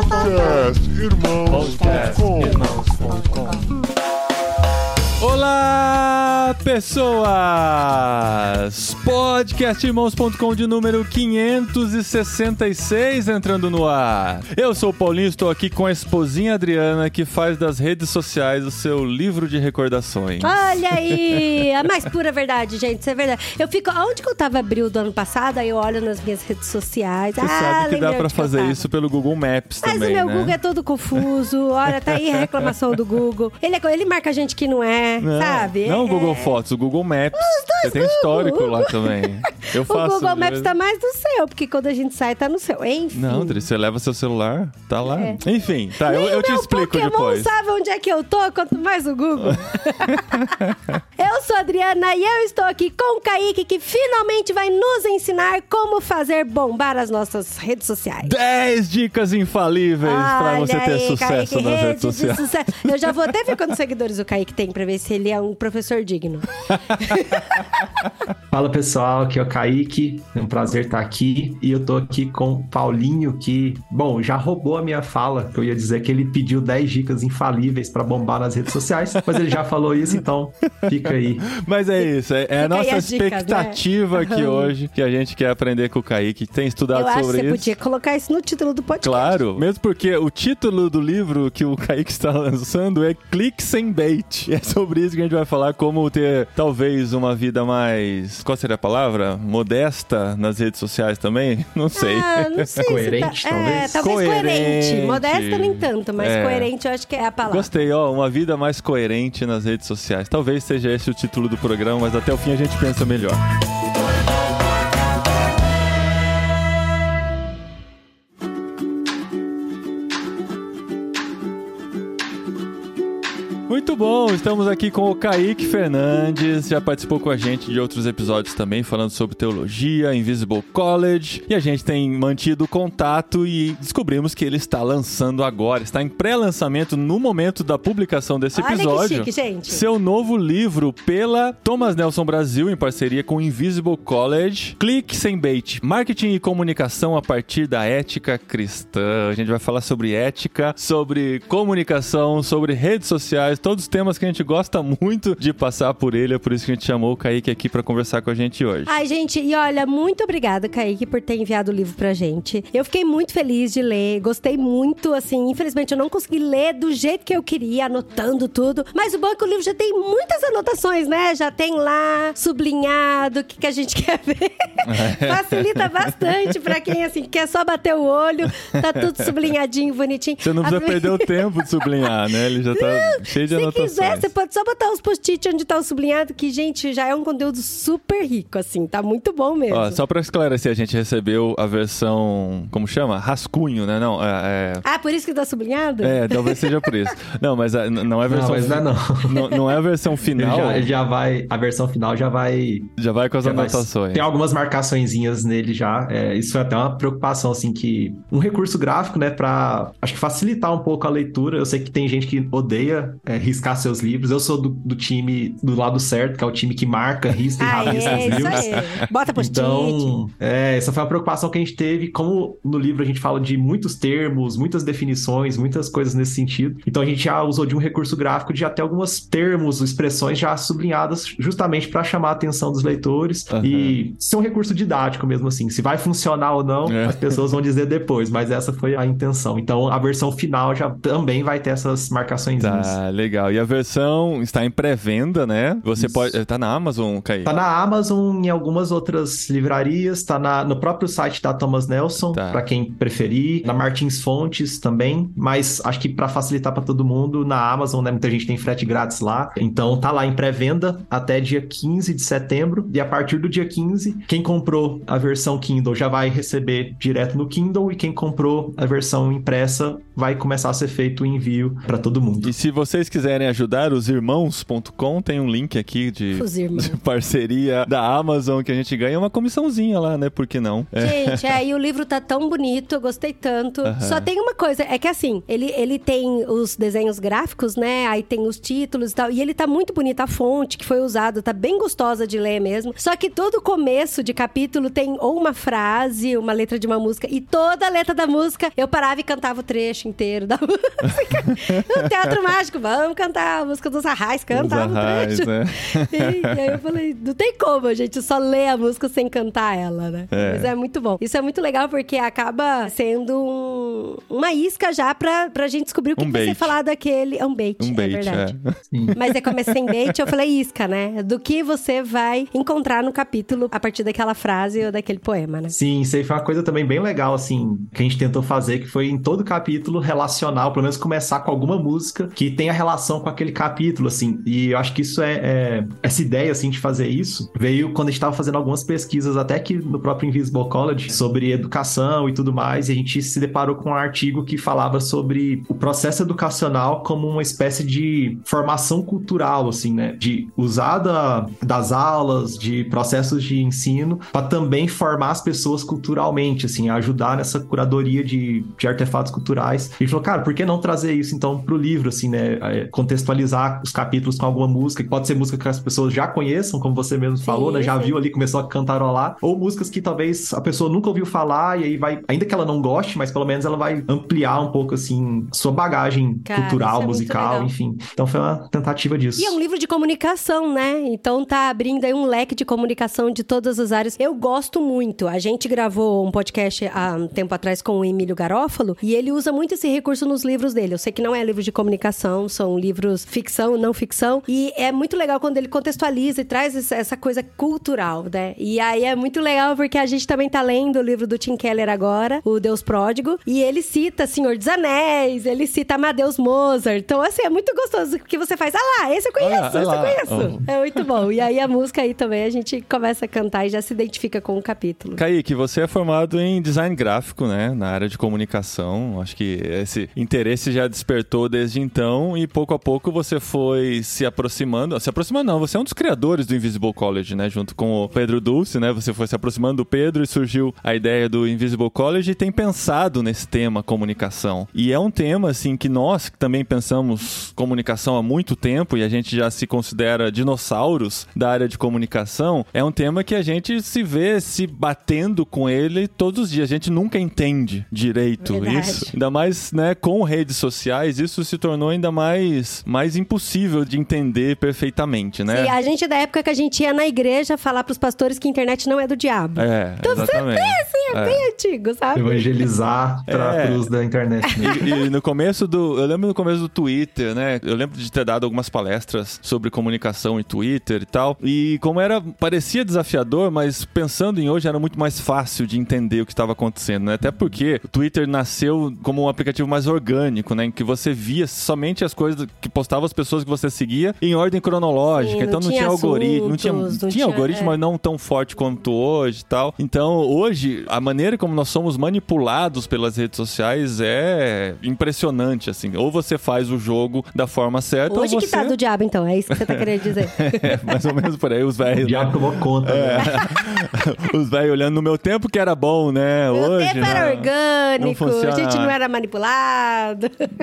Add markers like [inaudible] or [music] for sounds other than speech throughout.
Podcast Podcastirmãos.com. Olá, pessoas! Podcastirmãos.com de número 566 entrando no ar. Eu sou o Paulinho, estou aqui com a esposinha Adriana, que faz das redes sociais o seu livro de recordações. Olha aí, [laughs] a mais pura verdade, gente, isso é verdade. Eu fico, onde que eu tava abril do ano passado, aí eu olho nas minhas redes sociais. Você ah, sabe que dá pra fazer isso pelo Google Maps Mas também, o meu né? Google é todo confuso. Olha, tá aí a reclamação do Google. Ele, é ele marca gente que não é, Não, sabe? Não o É- Google Fotos, o Google Maps. Você tem histórico lá também. Eu [laughs] O faço. Google Maps eu- tá mais no seu, porque quando a gente sai, tá no seu. Enfim. Não, André, você leva seu celular, tá lá. É. Enfim, tá, eu, Nem eu o te explico Pokémon depois. sabe onde é que eu tô, quanto mais o Google. [laughs] eu sou a Adriana e eu estou aqui com o Kaique, que finalmente vai nos ensinar como fazer bombar as nossas redes sociais. 10 dicas infalíveis pra Olha você ter aí, sucesso Kaique, nas rede redes de sociais. Eu já vou até ver quantos seguidores o Kaique tem pra ver se ele é um professor digno. [laughs] Fala pessoal, aqui é o Kaique, é um prazer estar aqui e eu tô aqui com o Paulinho que, bom, já roubou a minha fala, que eu ia dizer que ele pediu 10 dicas infalíveis pra bombar nas redes sociais, mas ele já falou isso, então fica aí. Mas é isso, é, é a nossa dicas, expectativa né? aqui Aham. hoje, que a gente quer aprender com o Kaique, tem estudado eu acho que sobre você isso. podia colocar isso no título do podcast. Claro, mesmo porque o título do livro que o Kaique está [laughs] lançando é Clique Sem Bait. É sobre isso que a gente vai falar, como ter talvez uma vida mais. Qual seria a palavra? Modesta nas redes sociais também? [laughs] Não sei. Ah, não sei Coerente, se tá... É, talvez? talvez coerente. Coerente. Modesta nem tanto, mas É. coerente eu acho que é a palavra. Gostei, ó, uma vida mais coerente nas redes sociais. Talvez seja esse o título do programa, mas até o fim a gente pensa melhor. Muito bom, estamos aqui com o Kaique Fernandes, já participou com a gente de outros episódios também, falando sobre teologia, Invisible College, e a gente tem mantido contato e descobrimos que ele está lançando agora, está em pré-lançamento no momento da publicação desse Olha que episódio. chique, gente. Seu novo livro pela Thomas Nelson Brasil, em parceria com Invisible College. Clique sem bait. Marketing e comunicação a partir da ética cristã. A gente vai falar sobre ética, sobre comunicação, sobre redes sociais, todos os temas que a gente gosta [laughs] muito de passar por ele. É por isso que a gente chamou o Kaique aqui para conversar com a gente hoje. Ai, gente, e olha, muito obrigada, Kaique, por ter enviado o livro pra gente. Eu fiquei muito feliz de ler, gostei muito, assim, infelizmente eu não consegui ler do jeito que eu queria, anotando tudo. Mas o bom é que o livro já tem muitas anotações, né? Já tem lá, sublinhado, o que, que a gente [laughs] quer ver. Facilita bastante pra quem, assim, quer só bater o olho, tá tudo sublinhadinho, bonitinho. Você não precisa perder o tempo de sublinhar, né? Ele já tá cheio de Se anotações. quiser, você pode só botar os post-it onde tá o sublinhado, que, gente, já é um conteúdo super rico, assim, tá muito bom mesmo. Ó, só pra esclarecer, a gente recebeu a versão, como chama? Rascunho, né? Não, é... Ah, por isso que tá sublinhado? É, é, talvez seja por isso. [laughs] Não, mas a- n- não é a Não, versão... mas não é não. não, não é a versão Ele final, já, ele já vai, a versão final já vai... já vai com as vai- anotações. Tem algumas marcaçõezinhas nele já, é, isso foi até uma preocupação, assim, que... Um recurso gráfico, né, pra, acho que facilitar um pouco a leitura. Eu sei que tem gente que odeia é, riscar seus livros. Eu sou do, do time do lado certo, que é o time que marca, risca e Ah, rabisca os é, isso livros. aí. Bota post-it. Então, é, essa foi uma preocupação que a gente teve. Como no livro a gente fala de muitos termos, muitas definições, muitas coisas nesse sentido. Então a gente já usou de um recurso gráfico de até alguns termos, expressões já sublinhadas, justamente para chamar a atenção dos leitores Aham. e ser um recurso didático mesmo assim. Se vai funcionar ou não, É. as pessoas vão dizer depois, mas essa foi a intenção. Então a versão final já também vai ter essas marcações. Tá, legal. E a versão está em pré-venda, né? Você Isso. pode... Tá na Amazon, Kaique? Tá na Amazon, em algumas outras livrarias, tá na- no próprio site da Thomas Nelson, Tá. pra quem preferir, na Martins Fontes também, mas acho que pra facilitar pra todo mundo, na Amazon, né, muita gente tem frete grátis lá. Então tá lá em pré-venda até dia 15 de setembro e a partir do dia 15, quem comprou a versão Kindle já vai receber direto no Kindle e quem comprou a versão impressa vai começar a ser feito o envio pra todo mundo. E se vocês quiserem ajudar, os irmãos.com tem um link aqui de, de, [laughs] parceria da Amazon que a gente ganha uma comissãozinha lá, né? Por que não? É. Gente, é, e o livro tá tão bonito, eu gostei tanto. Uhum. Só tem uma coisa, é que assim, ele, ele tem os desenhos gráficos, né? Aí tem os títulos e tal. E ele tá muito bonito, a fonte que foi usada, tá bem gostosa de ler mesmo. Só que todo começo de capítulo tem ou uma frase, uma letra de uma música, e toda a letra da música eu parava e cantava o trecho inteiro da [laughs] música. no Teatro Mágico, vamos cantar a música dos Arrais, cantava o trecho. Né? [laughs] E, e, aí eu falei, não tem como a gente só ler a música sem cantar ela, né? É. Mas é muito bom. Isso é muito legal porque acaba sendo um, uma isca já pra, pra gente descobrir o que, um que vai ser falado daquele. É um bait, um é bait, verdade. É. Mas é como é sem bait, eu falei isca, né? Do que você vai encontrar no capítulo a partir daquela frase ou daquele poema, né? Sim, isso aí foi uma coisa também bem legal, assim, que a gente tentou fazer, que foi em todo capítulo relacional, pelo menos começar com alguma música que tenha relação com aquele capítulo, assim. E eu acho que isso é, é essa ideia, assim, de fazer isso, veio quando a gente estava fazendo algumas pesquisas, até que no próprio Invisible College, sobre educação e tudo mais, e a gente se deparou com um artigo que falava sobre o processo educacional como uma espécie de formação cultural, assim, né? De usar da, das aulas, de processos de ensino, para também formar as pessoas culturalmente, assim, ajudar nessa curadoria de, de artefatos culturais. E falou, cara, por que não trazer isso então pro livro, assim, né? É, contextualizar os capítulos com alguma música, que pode ser música que as pessoas já conheçam, como você mesmo falou, né? Já viu ali, começou a cantarolar, ou músicas que talvez a pessoa nunca ouviu falar e aí vai, ainda que ela não goste, mas pelo menos ela vai ampliar um pouco, assim, sua bagagem Cara, cultural, é musical, enfim. Então foi uma tentativa disso. E é um livro de comunicação, né? Então tá abrindo aí um leque de comunicação de todas as áreas. Eu gosto muito. A gente gravou um podcast há um tempo atrás com o Emílio Garófalo e ele usa muito esse recurso nos livros dele. Eu sei que não é livro de comunicação, são livros ficção, não ficção. E é muito legal quando ele contextualiza e traz essa coisa cultural, né? E aí é muito legal porque a gente também tá lendo o livro do Tim Keller agora, O Deus Pródigo, e ele cita Senhor dos Anéis, ele cita Amadeus Mozart. Então, assim, é muito gostoso que você faz. Ah lá, esse eu conheço, esse eu conheço. Oh. É muito bom. E aí a música aí também a gente começa a cantar e já se identifica com o capítulo. Kaique, você é formado em design gráfico, né? Na área de comunicação. Acho que esse interesse já despertou desde então e pouco a pouco você foi se aproximando. Se aproximando, não, você é um dos criadores do Invisible College, né? Junto com o Pedro Dulce, né? Você foi se aproximando do Pedro e surgiu a ideia do Invisible College e tem pensado nesse tema comunicação. E é um tema, assim, que nós que também pensamos comunicação há muito tempo e a gente já se considera dinossauros da área de comunicação, é um tema que a gente se vê se batendo com ele todos os dias. A gente nunca entende direito Verdade. isso. Ainda mais, né, com redes sociais, isso se tornou ainda mais, mais impossível de entender perfeitamente, né? E a gente, da época que a gente ia na igreja falar pros pastores que a internet não é do diabo. É, então, exatamente. Você é, assim, é, é, bem antigo, sabe? Evangelizar pra é. cruz da internet. Né? E, e, no começo do... Eu lembro no começo do Twitter, né? Eu lembro de ter dado algumas palestras sobre comunicação em Twitter e tal. E como era... Parecia desafiador, mas pensando em hoje era muito mais fácil de entender o que estava acontecendo, né? Até porque o Twitter nasceu como um aplicativo mais orgânico, né? Em que você via somente as coisas que postavam as pessoas que você seguia em ordem cronológica. Sim, então não, não tinha, tinha algoritmo. Não tinha, não tinha, tinha algoritmo, é. mas não tão forte quanto hoje e tal. Então, hoje, a maneira como nós somos manipulados pelas redes sociais é impressionante, assim. Ou você faz o jogo da forma certa, Hoje ou você... que tá do diabo, então. É isso que você tá querendo dizer. [laughs] é, mais ou menos por aí, os velhos... O diabo né? tomou conta, é. né? [laughs] os velhos olhando no meu tempo que era bom, né? Meu hoje, tempo era orgânico, a gente não era manipulado.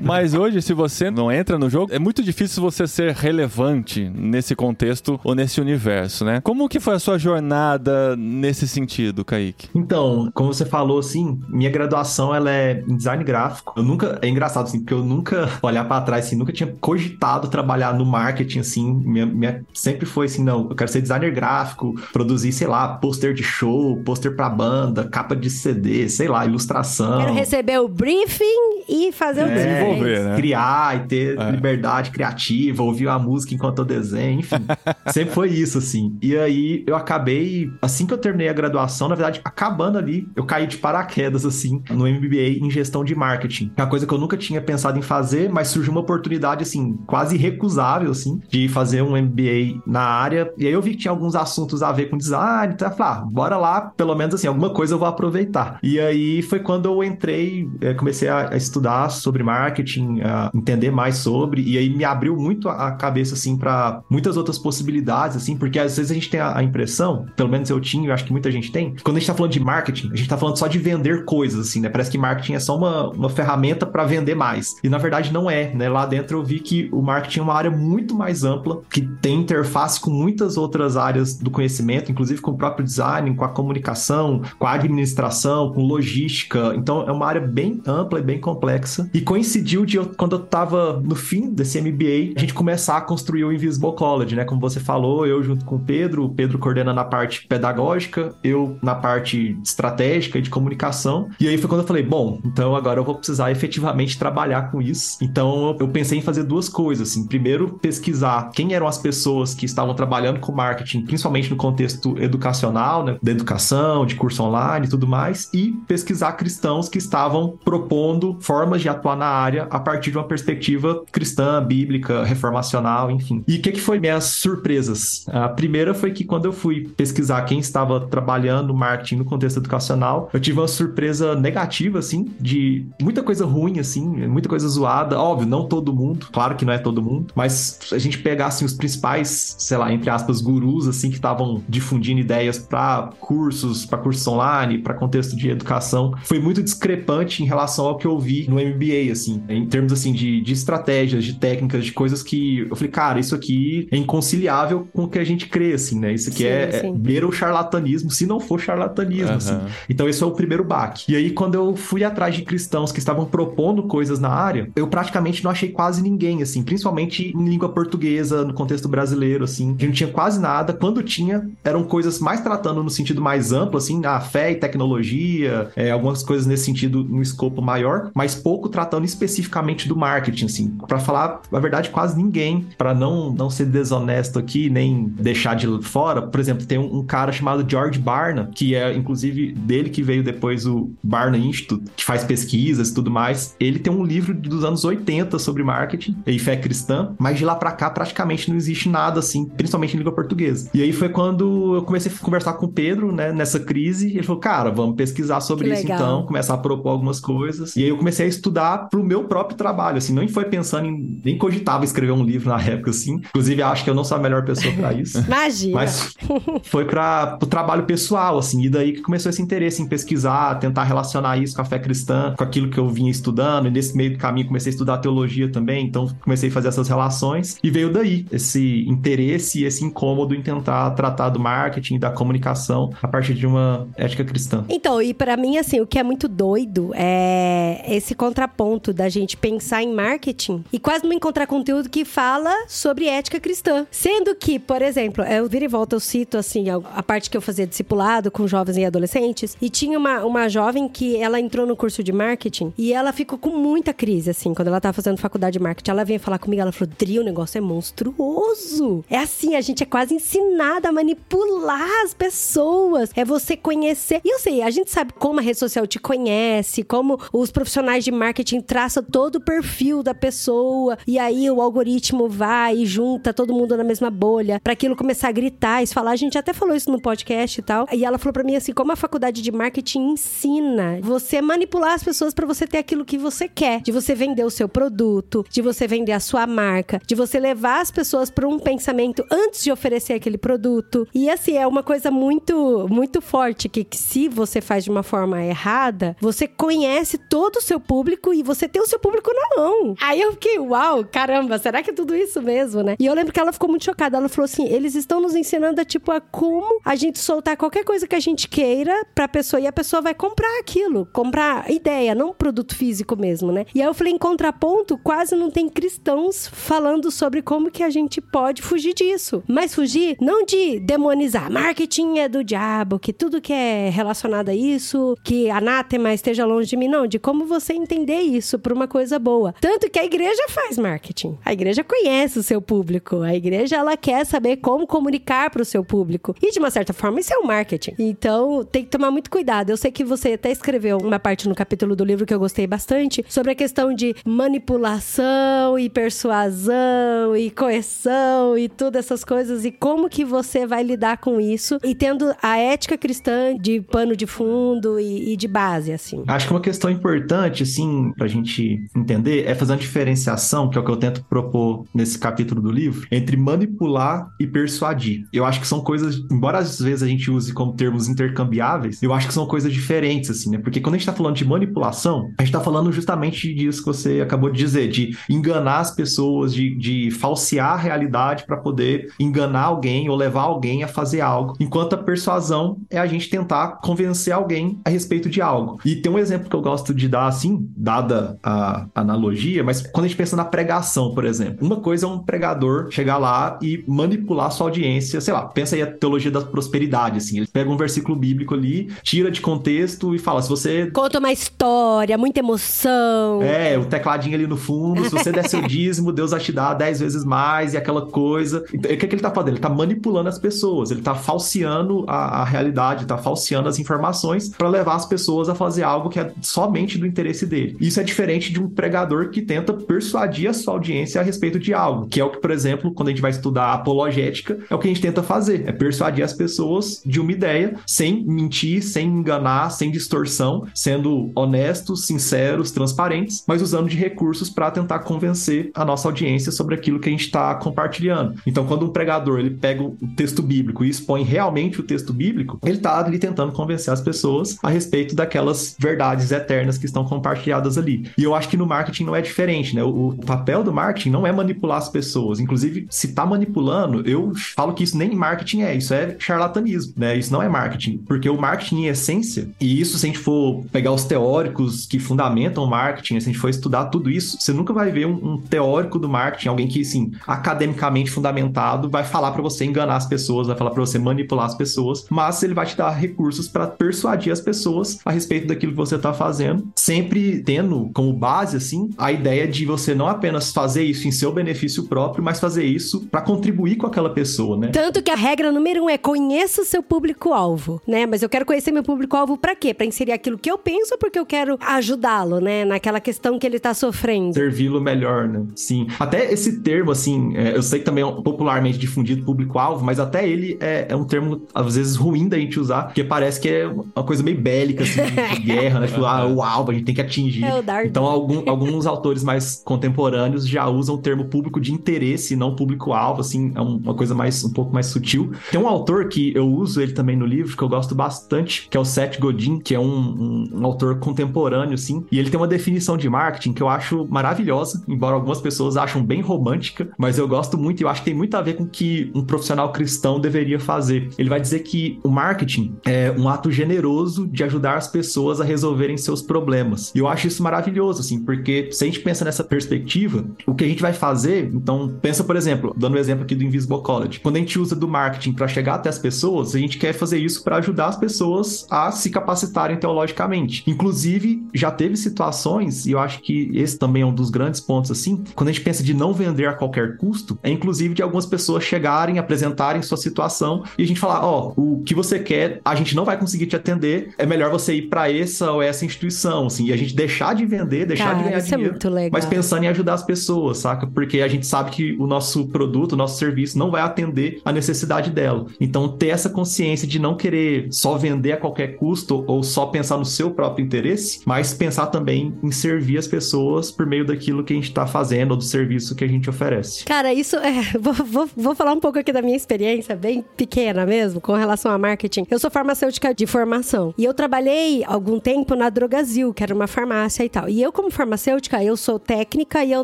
Mas hoje, se você não entra no jogo, é muito difícil você ser relevante nesse contexto ou nesse universo, né? Como que foi a sua jornada nesse sentido, Kaique? Então, como você falou, assim, minha graduação, ela é em design gráfico. Eu nunca... É engraçado, assim, porque eu nunca, [laughs] olhar para trás, assim, nunca tinha cogitado trabalhar no marketing, assim. Minha, minha, sempre foi assim, não, eu quero ser designer gráfico, produzir, sei lá, pôster de show, pôster pra banda, capa de CD, sei lá, ilustração. Quero receber o briefing e fazer é, o desenvolver, né? Criar e ter é. liberdade criativa, ouvir uma música enquanto eu desenho, enfim. [laughs] sempre foi isso, assim. E aí eu acabei, assim que eu terminei a graduação, na verdade, acabando ali, eu caí de paraquedas, assim, no MBA em gestão de marketing. É uma coisa que eu nunca tinha pensado em fazer, mas surgiu uma oportunidade, assim, quase recusável, assim, de fazer um MBA na área. E aí eu vi que tinha alguns assuntos a ver com design, então eu falei, ah, bora lá, pelo menos assim, alguma coisa eu vou aproveitar. E aí foi quando eu entrei, eh, comecei a estudar sobre marketing, a entender mais sobre e aí me abriu muito a cabeça, assim, para muitas outras possibilidades, assim, porque às vezes a gente tem a, impressão, pelo menos eu tinha, eu acho que muita gente tem, quando a gente tá falando de marketing, a gente tá falando só de vender coisas, assim, né? Parece que marketing é só uma, uma ferramenta para vender mais. E na verdade não é, né? Lá dentro eu vi que o marketing é uma área muito mais ampla, que tem interface com muitas outras áreas do conhecimento, inclusive com o próprio design, com a comunicação, com a administração, com logística. Então é uma área bem ampla bem complexa. E coincidiu de eu, quando eu tava no fim desse MBA, a gente começar a construir o Invisible College, né? Como você falou, eu junto com o Pedro, o Pedro coordenando a parte pedagógica, eu na parte estratégica e de comunicação. E aí foi quando eu falei, bom, então agora eu vou precisar efetivamente trabalhar com isso. Então eu pensei em fazer duas coisas, assim. Primeiro, pesquisar quem eram as pessoas que estavam trabalhando com marketing, principalmente no contexto educacional, né, da educação, de curso online e tudo mais, e pesquisar cristãos que estavam propondo formas de atuar na área a partir de uma perspectiva cristã, bíblica, reformacional, enfim. E o que, que foi minhas surpresas? A primeira foi que quando eu fui pesquisar quem estava trabalhando marketing no contexto educacional, eu tive uma surpresa negativa, assim, de muita coisa ruim, assim, muita coisa zoada. Óbvio, não todo mundo, claro que não é todo mundo, mas a gente pegar, assim, os principais, sei lá, entre aspas, gurus, assim, que estavam difundindo ideias para cursos, para cursos online, para contexto de educação, foi muito discrepante em relação ao que eu vi no MBA, assim, em termos, assim, de, de estratégias, de técnicas, de coisas que eu falei, cara, isso aqui é inconciliável com o que a gente crê, assim, né? Isso aqui sim, é, sim. é beira o charlatanismo, se não for charlatanismo, uhum. assim. Então, esse é o primeiro baque. E aí, quando eu fui atrás de cristãos que estavam propondo coisas na área, eu praticamente não achei quase ninguém, assim, principalmente em língua portuguesa, no contexto brasileiro, assim. A gente não tinha quase nada. Quando tinha, eram coisas mais tratando no sentido mais amplo, assim, a fé e tecnologia, é, algumas coisas nesse sentido no escopo maior, mas pouco tratando especificamente do marketing, assim. Para falar a verdade, quase ninguém, para não, não ser desonesto aqui, nem deixar de fora. Por exemplo, tem um, um cara chamado George Barna, que é inclusive dele que veio depois o Barna Institute, que faz pesquisas e tudo mais. Ele tem um livro dos anos 80 sobre marketing e fé cristã, mas de lá para cá praticamente não existe nada assim, principalmente em língua portuguesa. E aí foi quando eu comecei a conversar com o Pedro, né, nessa crise, ele falou: "Cara, vamos pesquisar sobre isso então, começar a propor algumas coisas". E aí eu comecei a estudar pro meu próprio trabalho, assim, não foi pensando em nem cogitava escrever um livro na [laughs] época assim. Inclusive acho que eu não sou a melhor pessoa para isso. Imagina. Mas [laughs] foi para o trabalho pessoal, assim, e daí que começou esse interesse em pesquisar, tentar relacionar isso com a fé cristã, com aquilo que eu vinha estudando, e nesse meio do caminho comecei a estudar teologia também, então comecei a fazer essas relações, e veio daí esse interesse e esse incômodo em tentar tratar do marketing, da comunicação a partir de uma ética cristã. Então, e para mim, assim, o que é muito doido é esse contraponto da gente pensar em marketing e quase não encontrar conteúdo que fala sobre ética cristã. Sendo que, por exemplo, eu vira e volta, eu cito, assim, a parte que eu fazia discipulado com jovens e adolescentes, e tinha uma, uma jovem que ela entrou no curso de marketing e ela ficou com muita crise, assim, quando ela tava fazendo faculdade de marketing. Ela veio falar comigo, ela falou: Dri, o negócio é monstruoso. É assim, a gente é quase ensinada a manipular as pessoas. É você conhecer. E eu sei, a gente sabe como a rede social te conhece, como os profissionais de marketing traçam todo o perfil da pessoa. E aí o algoritmo vai e junta todo mundo na mesma bolha para aquilo começar a gritar e falar. A gente até falou isso no podcast e tal. E ela falou para mim assim: como a faculdade de marketing ensina você manipular as pessoas para você ter aquilo que você quer, de você vender o seu produto, de você vender a sua marca, de você levar as pessoas para um pensamento antes de oferecer aquele produto. E assim, é uma coisa muito, muito forte que, que se você faz de uma forma errada, você conhece todo o seu público e você tem o seu público na mão. Aí eu fiquei, uau, caramba, será que é tudo isso mesmo, né? E eu lembro que ela ficou muito chocada. Ela falou assim: eles estão nos ensinando a, tipo, a como a gente soltar qualquer coisa que a gente queira pra pessoa e a pessoa vai comprar aquilo, comprar ideia, não produto físico mesmo, né? E aí eu falei, em contraponto, quase não tem cristãos falando sobre como que a gente pode fugir disso. Mas fugir não de demonizar, marketing é do diabo, que tudo que é relacionado a isso, que anátema esteja longe de mim, não, de como você entender isso pra uma coisa boa. Tanto que a igreja faz marketing. A igreja conhece o seu público, a igreja ela quer saber como comunicar para o seu público. E de uma certa forma isso é o um marketing. Então, tem que tomar muito cuidado. Eu sei que você até escreveu uma parte no capítulo do livro que eu gostei bastante sobre a questão de manipulação e persuasão e coerção e todas essas coisas e como que você vai lidar com isso e tendo a ética cristã de pano de fundo e, e de base, assim. Acho que uma questão importante, assim, pra gente entender é fazer uma diferenciação, que é o que eu tento propor nesse capítulo do livro, entre manipular e persuadir. Eu acho que são coisas, embora às vezes a gente use como termos intercambiáveis, eu acho que são coisas diferentes, assim, né? Porque quando a gente tá falando de manipulação, a gente tá falando justamente disso que você acabou de dizer, de enganar as pessoas, de, de falsear a realidade para poder enganar alguém ou levar alguém a fazer algo. Enquanto a persuasão é a gente tentar convencer alguém a respeito de algo. E tem um exemplo que eu gosto de dar assim, dada a analogia, mas quando a gente pensa na pregação, por exemplo, uma coisa é um pregador chegar lá e manipular a sua audiência, sei lá, pensa aí a teologia da prosperidade, assim, ele pega um versículo bíblico ali, tira de contexto e fala, se você... Conta uma história, muita emoção. É, o tecladinho ali no fundo, se você der seu [laughs] dízimo, Deus vai te dar dez vezes mais e aquela coisa. Então, o que, é que ele tá fazendo? Ele tá manipulando as pessoas, ele tá falseando a, a realidade, tá falseando as informações para levar as pessoas a fazer algo que é somente do interesse dele. Isso é diferente de um pregador que tenta persuadir a sua audiência a respeito de algo, que é o que, por exemplo, quando a gente vai estudar apologética, é o que a gente tenta fazer, é persuadir as pessoas de uma ideia sem mentir, sem enganar, sem distorção, sendo honestos, sinceros, transparentes, mas usando de recursos para tentar convencer a nossa audiência sobre aquilo que a gente está compartilhando. Então, quando um pregador ele pega o texto bíblico e expõe realmente o texto bíblico, ele está ali tentando convencer as pessoas a respeito daquelas verdades eternas que estão compartilhadas ali. E eu acho que no marketing não é diferente, né? O, o papel do marketing não é manipular as pessoas. Inclusive, se tá manipulando, eu falo que isso nem marketing é, isso é charlatanismo, né? Isso não é marketing, porque o marketing em essência, e isso se a gente for pegar os teóricos que fundamentam o marketing, se a gente for estudar tudo isso, você nunca vai ver um, um teórico do marketing, alguém que, assim, academicamente fundamentado, vai falar para você enganar as pessoas, vai falar para você manipular as pessoas, mas ele vai te dar recursos para persuadir as pessoas a respeito daquilo que você tá fazendo, sempre tendo como base, assim, a ideia de você não apenas fazer isso em seu benefício próprio, mas fazer isso para contribuir com aquela pessoa, né? Tanto que a regra número um é conheça o seu público-alvo, né? Mas eu quero conhecer meu público-alvo para quê? Para inserir aquilo que eu penso ou porque eu quero ajudá-lo, né? Naquela questão que ele tá sofrendo. Servi-lo melhor, né? Sim. Até esse termo, assim, é, eu sei que também é popularmente difundido público-alvo, mas até ele é, é, um termo, às vezes, ruim da gente usar, porque parece que é uma coisa meio bélica, assim, de [laughs] guerra, né? Tipo, ah, o alvo, gente tem que atingir. É então, algum, alguns autores mais contemporâneos já usam o termo público de interesse, não público-alvo, assim, é uma coisa mais um pouco mais sutil. Tem um autor que eu uso ele também no livro, que eu gosto bastante, que é o Seth Godin, que é um, um, um autor contemporâneo, assim, e ele tem uma definição de marketing que eu acho maravilhosa, embora algumas pessoas acham bem romântica, mas eu gosto muito e eu acho que tem muito a ver com o que um profissional cristão deveria fazer. Ele vai dizer que o marketing é um ato generoso de ajudar as pessoas a resolverem seus problemas. E eu acho isso maravilhoso, assim, porque se a gente pensa nessa perspectiva, o que a gente vai fazer, então, pensa, por exemplo, dando o um exemplo aqui do Invisible College. Quando a gente usa do marketing para chegar até as pessoas, a gente quer fazer isso para ajudar as pessoas a se capacitarem teologicamente. Inclusive, já teve situações, e eu acho que esse também é um dos grandes pontos, assim, quando a gente pensa de não vender a qualquer custo, é inclusive de algumas pessoas chegarem, apresentarem sua situação e a gente falar: ó, oh, o que você quer, a gente não vai conseguir te atender, é melhor você ir para essa ou essa instituição, assim, e a gente deixar de vender, deixar Cara, de ganhar é dinheiro, é mas pensando em ajudar as pessoas, saca? Porque a gente sabe que o nosso produto, o nosso serviço não vai atender a necessidade dela. Então, ter essa consciência de não querer só vender a qualquer custo ou só pensar no seu próprio interesse, mas pensar também em servir as pessoas por meio daquilo que a gente está fazendo ou do serviço que a gente oferece. Cara, isso é. [laughs] Vou, vou, vou falar um pouco aqui da minha experiência, bem pequena mesmo, com relação a marketing. Eu sou farmacêutica de formação e eu trabalhei algum tempo na Drogazil, que era uma farmácia e tal. E eu, como farmacêutica, eu sou técnica e eu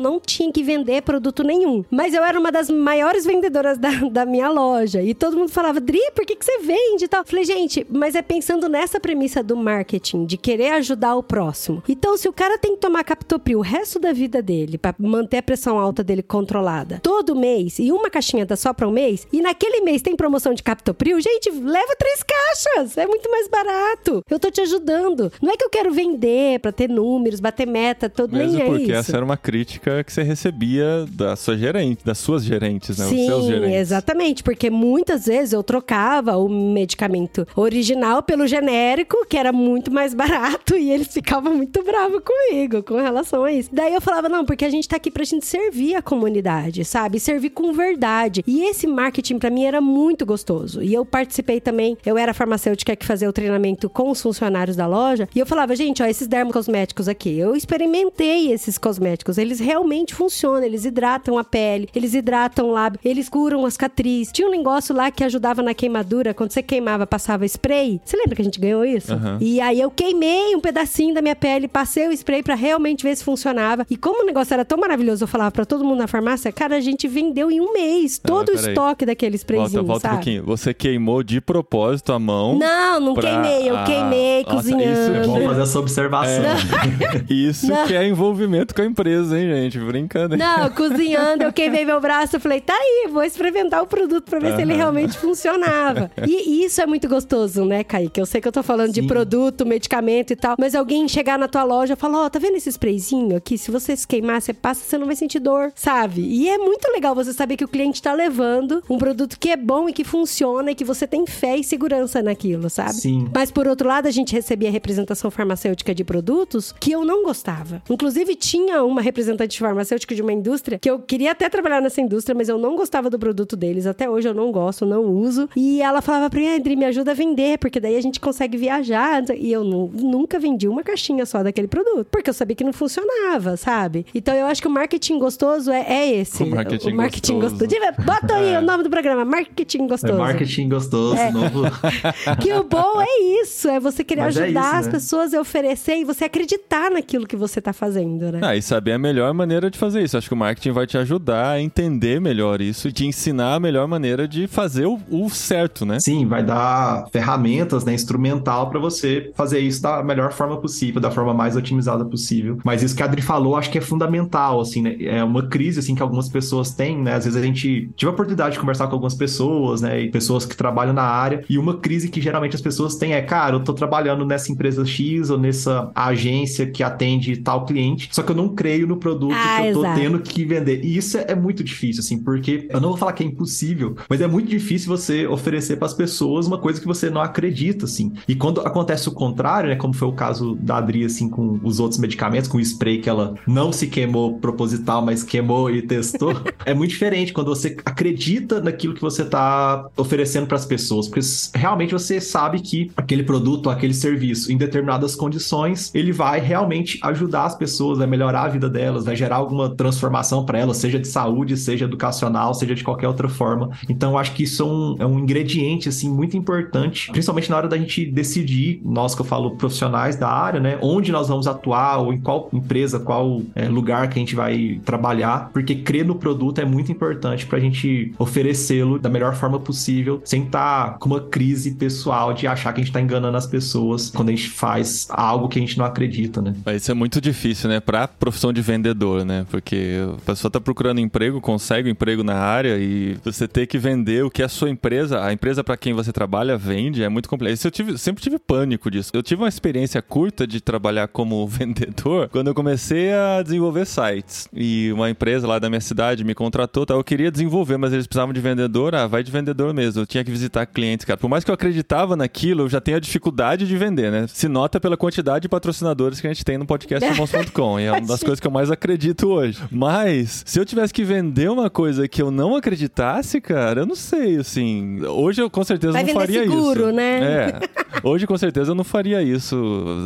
não tinha que vender produto nenhum. Mas eu era uma das maiores vendedoras da, [laughs] da minha loja. E todo mundo falava, Dri, por que, que você vende e tal? Falei, gente, mas é pensando nessa premissa do marketing, de querer ajudar o próximo. Então, se o cara tem que tomar Captopril o resto da vida dele, para manter a pressão alta dele controlada, todo mês, e uma caixinha dá só para um mês, e naquele mês tem promoção de Captopril, gente, leva três caixas, é muito mais barato. Eu tô te ajudando. Não é que eu quero vender para ter números, bater meta, todo Mesmo nem é porque isso. essa era uma crítica que você recebia da sua gerente, das suas gerentes, né? Sim, Os seus gerentes. exatamente, porque muitas vezes eu trocava o medicamento original pelo genérico, que era muito mais barato, [laughs] e eles ficavam muito bravos comigo com relação a isso. Daí eu falava, não, porque a gente tá aqui pra gente servir a comunidade, sabe? Servir com verdade. E esse marketing para mim era muito gostoso. E eu participei também, eu era farmacêutica que fazia o treinamento com os funcionários da loja, e eu falava, gente, ó, esses dermocosméticos aqui, eu experimentei esses cosméticos eles realmente funcionam, eles hidratam a pele, eles hidratam o lábio, eles curam as cicatrizes. Tinha um negócio lá que ajudava na queimadura, quando você queimava, passava spray. Você lembra que a gente ganhou isso? Uhum. E aí eu queimei um pedacinho da minha pele, passei o spray para realmente ver se funcionava. E como o negócio era tão maravilhoso, eu falava para todo mundo na farmácia, cara, a gente vendeu em um mês todo o estoque daquele sprayzinho, volta, volta sabe? um pouquinho. Você queimou de propósito a mão? Não, não pra... queimei, eu ah, queimei nossa, cozinhando. Isso É bom fazer essa observação. É. [laughs] Isso Não. que é envolvimento com a empresa, hein, gente? Brincando. Não, cozinhando, eu queimei meu braço, eu falei, tá aí, vou experimentar o produto pra ver se ele realmente funcionava. [laughs] E isso é muito gostoso, né, Kaique? Eu sei que eu tô falando de Sim. produto, medicamento e tal, mas alguém chegar na tua loja e falar, ó, tá vendo esse sprayzinho aqui? Se você se queimar, você passa, você não vai sentir dor, sabe? E é muito legal você saber que o cliente tá levando um produto que é bom e que funciona e que você tem fé e segurança naquilo, sabe? Sim. Mas por outro lado, a gente recebia representação farmacêutica de produtos que eu não gostava. Inclusive, tinha uma representante farmacêutica de uma indústria que eu queria até trabalhar nessa indústria, mas eu não gostava do produto deles. Até hoje eu não gosto, não uso. E ela falava pra mim, Andri, me ajuda a vender, porque daí a gente consegue viajar. E eu nu- nunca vendi uma caixinha só daquele produto, porque eu sabia que não funcionava, sabe? Então eu acho que o marketing gostoso é, é esse. O marketing marketing gostoso. gostoso. Bota aí [laughs] É. o nome do programa, marketing É gostoso. marketing gostoso, novo. [laughs] Que o bom é isso, é você querer Mas é ajudar isso, as né? pessoas a oferecer e você acreditar naquilo que você tá fazendo, né? Ah, e saber a melhor maneira de fazer isso. Acho que o marketing vai te ajudar a entender melhor isso e te ensinar a melhor maneira de fazer o, o certo, né? Sim, vai dar ferramentas, né, instrumental para você fazer isso da melhor forma possível, da forma mais otimizada possível. Mas isso que a Adri falou, acho que é fundamental, assim, né? É uma crise assim que algumas pessoas têm, né? Às vezes a gente tive a oportunidade de conversar com algumas pessoas, né, e pessoas que trabalham na área, e uma crise que geralmente as pessoas têm é, cara, eu tô trabalhando nessa empresa X ou nessa agência que atende tal cliente, só que eu não creio no produto Ah, que eu tô exato. tendo que vender. E isso é, é muito difícil, assim, porque eu não vou falar que é impossível, mas é muito difícil você oferecer para as pessoas uma coisa que você não acredita, assim. E quando acontece o contrário, né, como foi o caso da Adri, assim, com os outros medicamentos, com o spray que ela não se queimou proposital, mas queimou e testou, [laughs] é muito diferente quando você acredita naquilo que você tá oferecendo para as pessoas, porque realmente você sabe que aquele produto, aquele serviço, em determinadas condições, ele vai realmente ajudar as pessoas, vai melhorar a vida delas, vai gerar alguma transformação para elas, seja de saúde, seja educacional, seja de qualquer outra forma. Então, acho que isso é um, é um ingrediente, assim, muito importante, principalmente na hora da gente decidir, nós que eu falo profissionais da área, né, onde nós vamos atuar, ou em qual empresa, qual é, lugar que a gente vai trabalhar, porque crer no produto é muito importante para a gente oferecê-lo da melhor forma possível, sem estar com uma crise pessoal de achar que a gente está enganando as pessoas quando a gente faz algo que a gente não acredita, né? Mas Isso é muito difícil, né? Pra profissão de vendedor, né? Porque a pessoa tá procurando emprego, consegue um emprego na área e você ter que vender o que a sua empresa, a empresa para quem você trabalha, vende, é muito complexo. Eu tive, sempre tive pânico disso. Eu tive uma experiência curta de trabalhar como [laughs] vendedor quando eu comecei a desenvolver sites. E uma empresa lá da minha cidade me contratou, tá? Eu queria desenvolver, mas eles precisavam de vendedor. Ah, vai de vendedor mesmo. Eu tinha que visitar clientes, cara. Por mais que eu acreditava naquilo, eu já tenho a dificuldade de vender, né? Se nota pela quantidade de patrocinadores que a gente tem no podcast irmãos.com. E é uma [laughs] das coisas que eu mais acredito hoje. Mas, se eu tivesse que vender uma coisa que eu não acreditasse, cara, eu não sei, assim. Hoje eu com certeza Vai não faria seguro, isso. né? É. [laughs] Hoje com certeza eu não faria isso.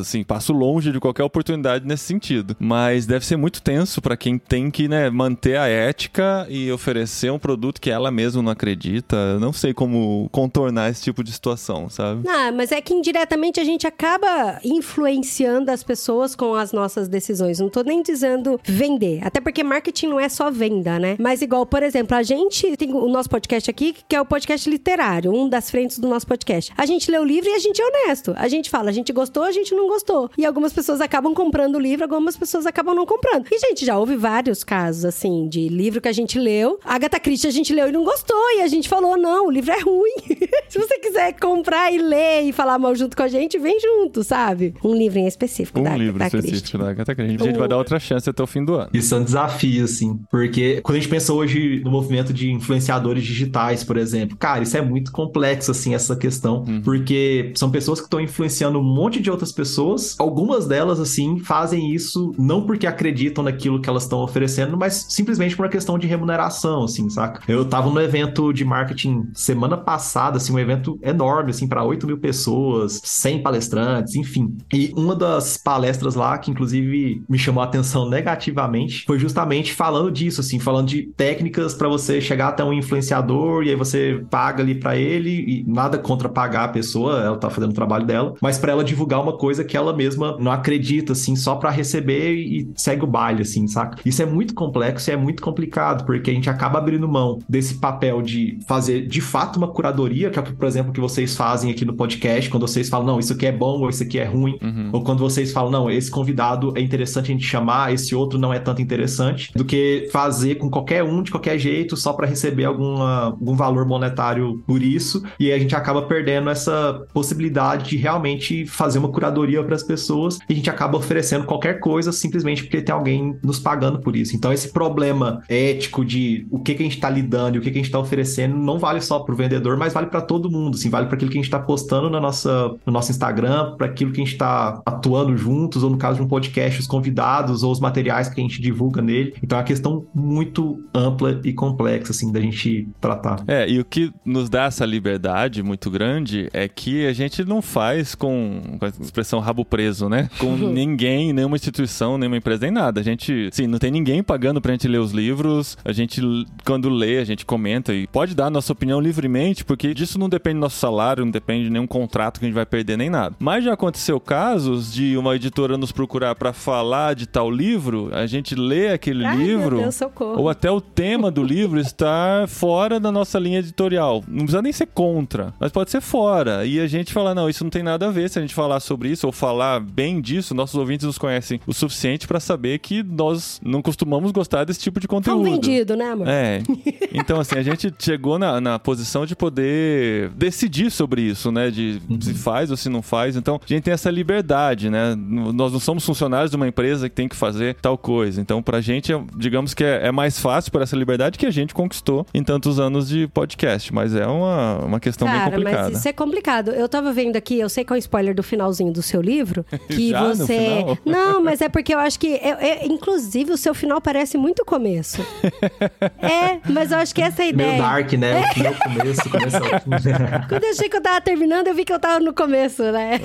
Assim, passo longe de qualquer oportunidade nesse sentido. Mas deve ser muito tenso pra quem tem que, né, manter a ética e oferecer um produto que ela mesma não acredita. Eu não sei como contornar esse tipo de situação, sabe? Ah, mas é que indiretamente a gente acaba influenciando as pessoas com as nossas decisões. Não tô nem dizendo vender. Até porque marketing não é só venda, né? Mas igual, por exemplo, a gente tem o nosso podcast aqui, que é o podcast literário, um das frentes do nosso podcast. A gente lê o livro e a gente é honesto. A gente fala, a gente gostou, a gente não gostou. E algumas pessoas acabam comprando o livro, algumas pessoas acabam não comprando. E, gente, já houve vários casos, assim, de livro que a gente leu. Agatha Christie a gente leu e não gostou. E a gente falou, não, o livro é ruim. [laughs] Se você quiser comprar e ler e falar mal junto com a gente, vem junto, sabe? Um livro em específico da Um livro Agatha Christie. específico da Agatha Christie. A gente vai dar outra chance até o fim do ano. Isso é um desafio, assim, porque quando a gente pensa hoje no movimento de influenciadores digitais, por exemplo, cara, isso é muito complexo, assim, essa questão, porque são pessoas que estão influenciando um monte de outras pessoas, algumas delas, assim, fazem isso não porque acreditam naquilo que elas estão oferecendo, mas simplesmente por uma questão de remuneração, assim, saca? Eu tava no evento de marketing semana passada, assim, um evento enorme, assim, para 8 mil pessoas, 100 palestrantes, enfim. E uma das palestras lá, que inclusive me chamou a atenção negativamente foi justamente falando disso, assim, falando de técnicas para você chegar até um influenciador e aí você paga ali para ele e nada contra pagar a pessoa, ela tá fazendo o trabalho dela, mas para ela divulgar uma coisa que ela mesma não acredita, assim, só para receber e segue o baile, assim, saca? Isso é muito complexo e é muito complicado, porque a gente acaba abrindo mão desse papel de fazer de fato uma curadoria, que é, por exemplo, que vocês fazem aqui no podcast, quando vocês falam, não, isso aqui é bom ou isso aqui é ruim, uhum. ou quando vocês falam, não, esse convidado é interessante a gente chamar, esse outro não é tanto interessante, do que fazer com qualquer um de qualquer jeito só para receber alguma, algum valor monetário por isso, e a gente acaba perdendo essa possibilidade de realmente fazer uma curadoria para as pessoas e a gente acaba oferecendo qualquer coisa simplesmente porque tem alguém nos pagando por isso. Então, esse problema ético de o que, que a gente está lidando e o que, que a gente está oferecendo não vale só para o vendedor, mas vale para todo mundo. Assim, vale para aquilo que a gente está postando na nossa, no nosso Instagram, para aquilo que a gente está atuando juntos, ou no caso de um podcast, os convidados ou os materiais que a gente divulga nele. Então, é uma questão muito ampla e complexa, assim, da gente tratar. É, e o que nos dá essa liberdade muito grande é que a gente não faz com, com a expressão rabo preso, né? [laughs] Com ninguém, nenhuma instituição, nenhuma empresa, nem nada. A gente, sim, não tem ninguém pagando pra gente ler os livros. A gente, quando lê, a gente comenta e pode dar a nossa opinião livremente, porque disso não depende do nosso salário, não depende de nenhum contrato que a gente vai perder nem nada. Mas já aconteceu casos de uma editora nos procurar para falar de tal livro, a gente lê aquele Ai, livro, Deus, ou até o tema do livro estar fora da nossa linha editorial. Não precisa nem ser contra, mas pode ser fora. E a gente falar, não, isso não tem nada a ver se a gente falar sobre isso ou falar bem disso, nossos ouvintes nos conhecem o suficiente para saber que nós não costumamos gostar desse tipo de conteúdo. Foi vendido, né, amor? É. [laughs] Então, assim, a gente chegou na, na posição de poder decidir sobre isso, né? De uhum. se faz ou se não faz. Então, a gente tem essa liberdade, né? Nós não somos funcionários de uma empresa que tem que fazer tal coisa. Então, pra gente, digamos que é, é mais fácil por essa liberdade que a gente conquistou em tantos anos de podcast. Mas é uma, uma questão Cara, bem complicada. Mas isso é complicado. Eu tava vendo aqui, eu sei qual é o spoiler do finalzinho do seu livro. [laughs] Que Já você. [laughs] Não, mas é porque eu acho que. É, é, inclusive, o seu final parece muito começo. [laughs] é, mas eu acho que essa é a ideia. Meio dark, né? O final, começo, começo Quando eu achei que eu tava terminando, eu vi que eu tava no começo, né?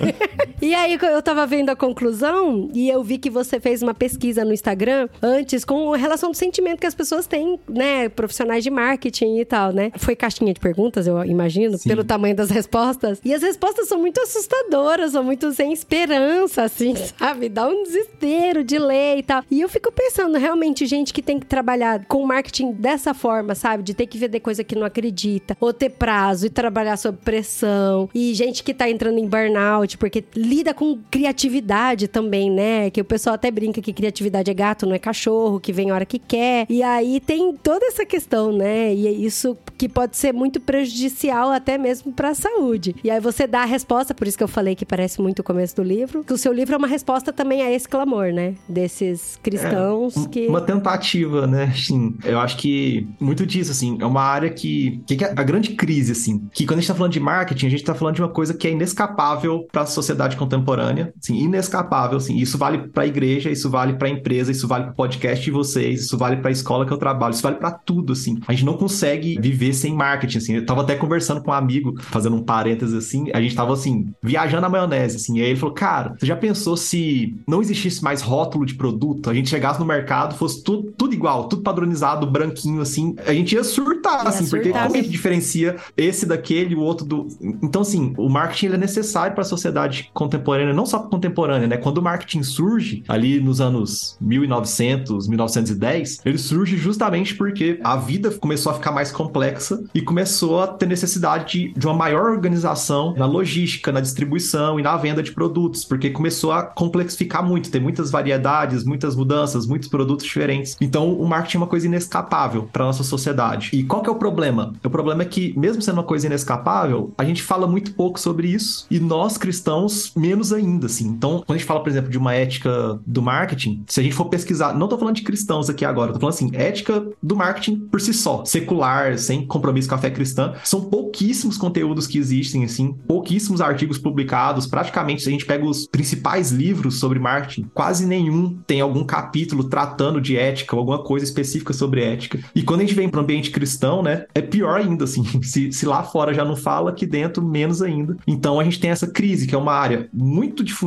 e aí eu tava vendo a conclusão e eu vi que você fez uma pesquisa no Instagram antes com relação do sentimento que as pessoas têm, né? Profissionais de marketing e tal, né? Foi caixinha de perguntas, eu imagino, Sim. pelo tamanho das respostas. E as respostas são muito assustadoras, são muito sem esperança, assim, sabe? Dá um desespero de ler e tal. E eu fico pensando, realmente, gente que tem que trabalhar com marketing dessa forma, sabe? De ter que vender coisa que não acredita, ou ter prazo e trabalhar sob pressão. E gente que tá entrando em burnout, porque lida com criatividade também, né? Que o pessoal até brinca que criatividade é gato, não é cachorro, que vem a hora que quer. E aí tem toda essa questão, né? E é isso que pode ser muito prejudicial até mesmo para a saúde. E aí você dá a resposta, por isso que eu falei que parece muito o começo do livro, que o seu livro é uma resposta também a esse clamor, né? Desses cristãos é, que. Uma tentativa, né? Sim. Eu acho que muito disso, assim, é uma área que. que é a grande crise, assim, que quando a gente tá falando de marketing, a gente tá falando de uma coisa que é inescapável para a sociedade contemporânea, assim, inescapável, assim. Isso vale para a igreja, isso vale para a empresa, isso vale para o podcast de vocês, isso vale para a escola que eu trabalho, isso vale para tudo, assim. A gente não consegue viver sem marketing, assim. Eu tava até conversando com um amigo, fazendo um parênteses assim, a gente tava assim, viajando na maionese, assim. E aí ele falou: "Cara, você já pensou se não existisse mais rótulo de produto, a gente chegasse no mercado, fosse tudo, tudo igual, tudo padronizado, branquinho assim, a gente ia surtar, ia assim, surtar. porque como a gente diferencia esse daquele, o outro do. Então, assim, o marketing é necessário para a sociedade contemporânea, não só contemporânea, né? Quando o marketing surge ali nos anos 1900, 1910, ele surge justamente porque a vida começou a ficar mais complexa e começou a ter necessidade de, de uma maior organização na logística, na distribuição e na venda de produtos, porque começou a complexificar muito, tem muitas variedades, muitas mudanças, muitos produtos diferentes. Então, o marketing é uma coisa inescapável para nossa sociedade. E qual que é o problema? O problema é que, mesmo sendo uma coisa inescapável, a gente fala muito pouco sobre isso e nós cristãos menos ainda, assim. Então, quando a gente fala, por exemplo, de uma ética do marketing, se a gente for pesquisar, não tô falando de cristãos aqui agora, tô falando assim, ética do marketing por si só, secular, sem compromisso com a fé cristã, são pouquíssimos conteúdos que existem, assim, pouquíssimos artigos publicados, praticamente, se a gente pega os principais livros sobre marketing, quase nenhum tem algum capítulo tratando de ética alguma coisa específica sobre ética. E quando a gente vem para o ambiente cristão, cristão, né? É pior ainda, assim. [laughs] Se, se lá fora já não fala, aqui dentro menos ainda. Então a gente tem essa crise, que é uma área muito difundida,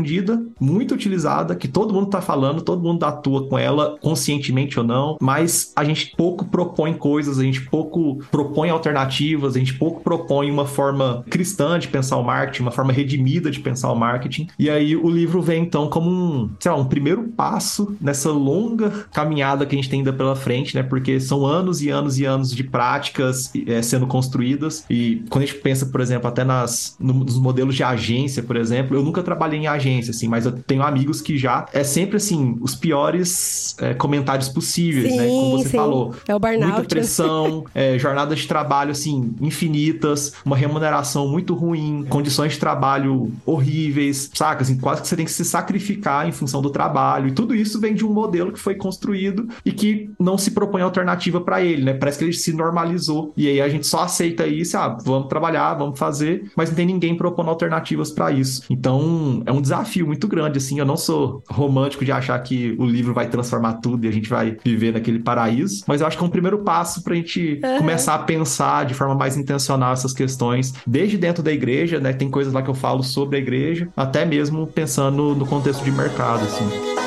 muito utilizada, que todo mundo tá falando, todo mundo atua com ela, conscientemente ou não, mas a gente pouco propõe coisas, a gente pouco propõe alternativas, a gente pouco propõe uma forma cristã de pensar o marketing, uma forma redimida de pensar o marketing. E aí o livro vem então como um, sei lá, um primeiro passo nessa longa caminhada que a gente tem ainda pela frente, né? Porque são anos e anos e anos de práticas é, sendo construídas. E quando a gente pensa, por exemplo, até nas, no, nos modelos de agência, por exemplo, eu nunca trabalhei em agência, assim, mas eu tenho amigos que já é sempre assim, os piores é, comentários possíveis, sim, né? Como você sim. falou. É o burnout. Muita pressão, é, jornadas de trabalho, assim, infinitas, uma remuneração muito ruim, condições de trabalho horríveis, saca? Assim, quase que você tem que se sacrificar em função do trabalho. E tudo isso vem de um modelo que foi construído e que não se propõe alternativa para ele, né? Parece que ele se normalizou. E aí a gente só aceita isso, ah, vamos trabalhar, vamos fazer, mas não tem ninguém propondo alternativas para isso. Então, é um desafio muito grande, assim. Eu não sou romântico de achar que o livro vai transformar tudo e a gente vai viver naquele paraíso, mas eu acho que é um primeiro passo pra gente Uhum. começar a pensar de forma mais intencional essas questões, desde dentro da igreja, né? Tem coisas lá que eu falo sobre a igreja, até mesmo pensando no contexto de mercado, assim.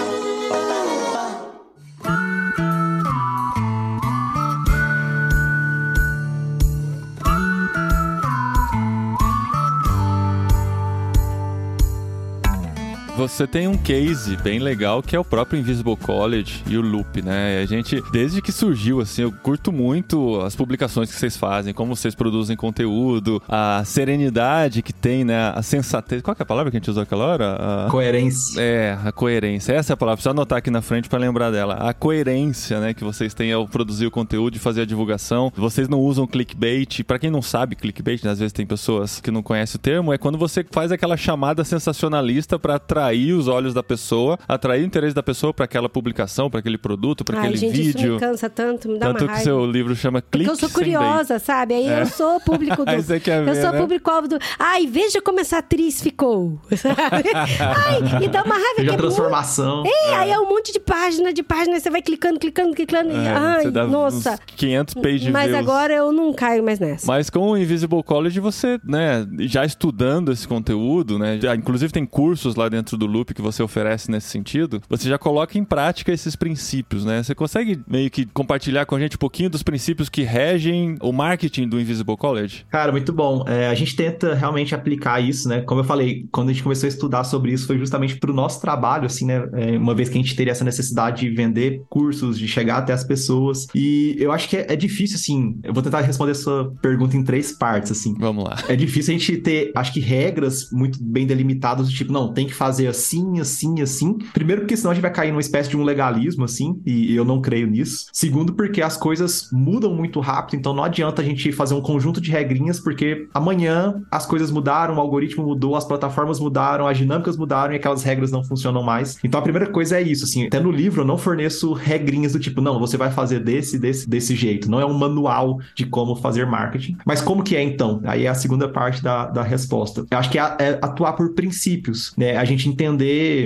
Você tem um case bem legal que é o próprio Invisible College e o Loop, né? A gente, desde que surgiu, assim, eu curto muito as publicações que vocês fazem, como vocês produzem conteúdo, a serenidade que tem, né? A sensatez. Qual é a palavra que a gente usou aquela hora? A... Coerência. É, a coerência. Essa é a palavra. Preciso anotar aqui na frente para lembrar dela. A coerência, né, que vocês têm ao produzir o conteúdo e fazer a divulgação. Vocês não usam clickbait. Para quem não sabe, clickbait, né, às vezes tem pessoas que não conhecem o termo, é quando você faz aquela chamada sensacionalista para atrair os olhos da pessoa, atrair o interesse da pessoa para aquela publicação, para aquele produto, para aquele gente, isso vídeo. me cansa tanto, me dá Tanto uma que raiva. seu livro chama Clique Porque eu sou curiosa, sabe? Aí É. eu sou público [laughs] do. Você quer eu ver, sou né? público-alvo do. Ai, veja como essa atriz ficou. [laughs] Sabe? Ai, e dá uma raiva Veja que a é muito- transformação. É, aí é um monte de página, de página, você vai clicando, clicando, clicando. e, É, ai, você dá nossa. uns 500 page Mas views. agora eu não caio mais nessa. Mas com o Invisible College, você, né, já estudando esse conteúdo, né, já, inclusive tem cursos lá dentro do Loop que você oferece nesse sentido, você já coloca em prática esses princípios, né? Você consegue meio que compartilhar com a gente um pouquinho dos princípios que regem o marketing do Invisible College? Cara, muito bom. É, a gente tenta realmente aplicar isso, né? Como eu falei, quando a gente começou a estudar sobre isso, foi justamente para o nosso trabalho, assim, né? É, uma vez que a gente teria essa necessidade de vender cursos, de chegar até as pessoas. E eu acho que é, é difícil, assim. Eu vou tentar responder essa pergunta em três partes, assim. Vamos lá. É difícil a gente ter, acho que, regras muito bem delimitadas, do tipo, não, tem que fazer assim, assim, assim. Primeiro, porque senão a gente vai cair numa espécie de um legalismo, assim, e eu não creio nisso. Segundo, porque as coisas mudam muito rápido, então não adianta a gente fazer um conjunto de regrinhas, porque amanhã as coisas mudaram, o algoritmo mudou, as plataformas mudaram, as dinâmicas mudaram e aquelas regras não funcionam mais. Então a primeira coisa é isso, assim, até no livro eu não forneço regrinhas do tipo, não, você vai fazer desse, desse, desse jeito. Não é um manual de como fazer marketing. Mas como que é então? Aí é a segunda parte da, da resposta. Eu acho que é, é atuar por princípios, né? A gente entender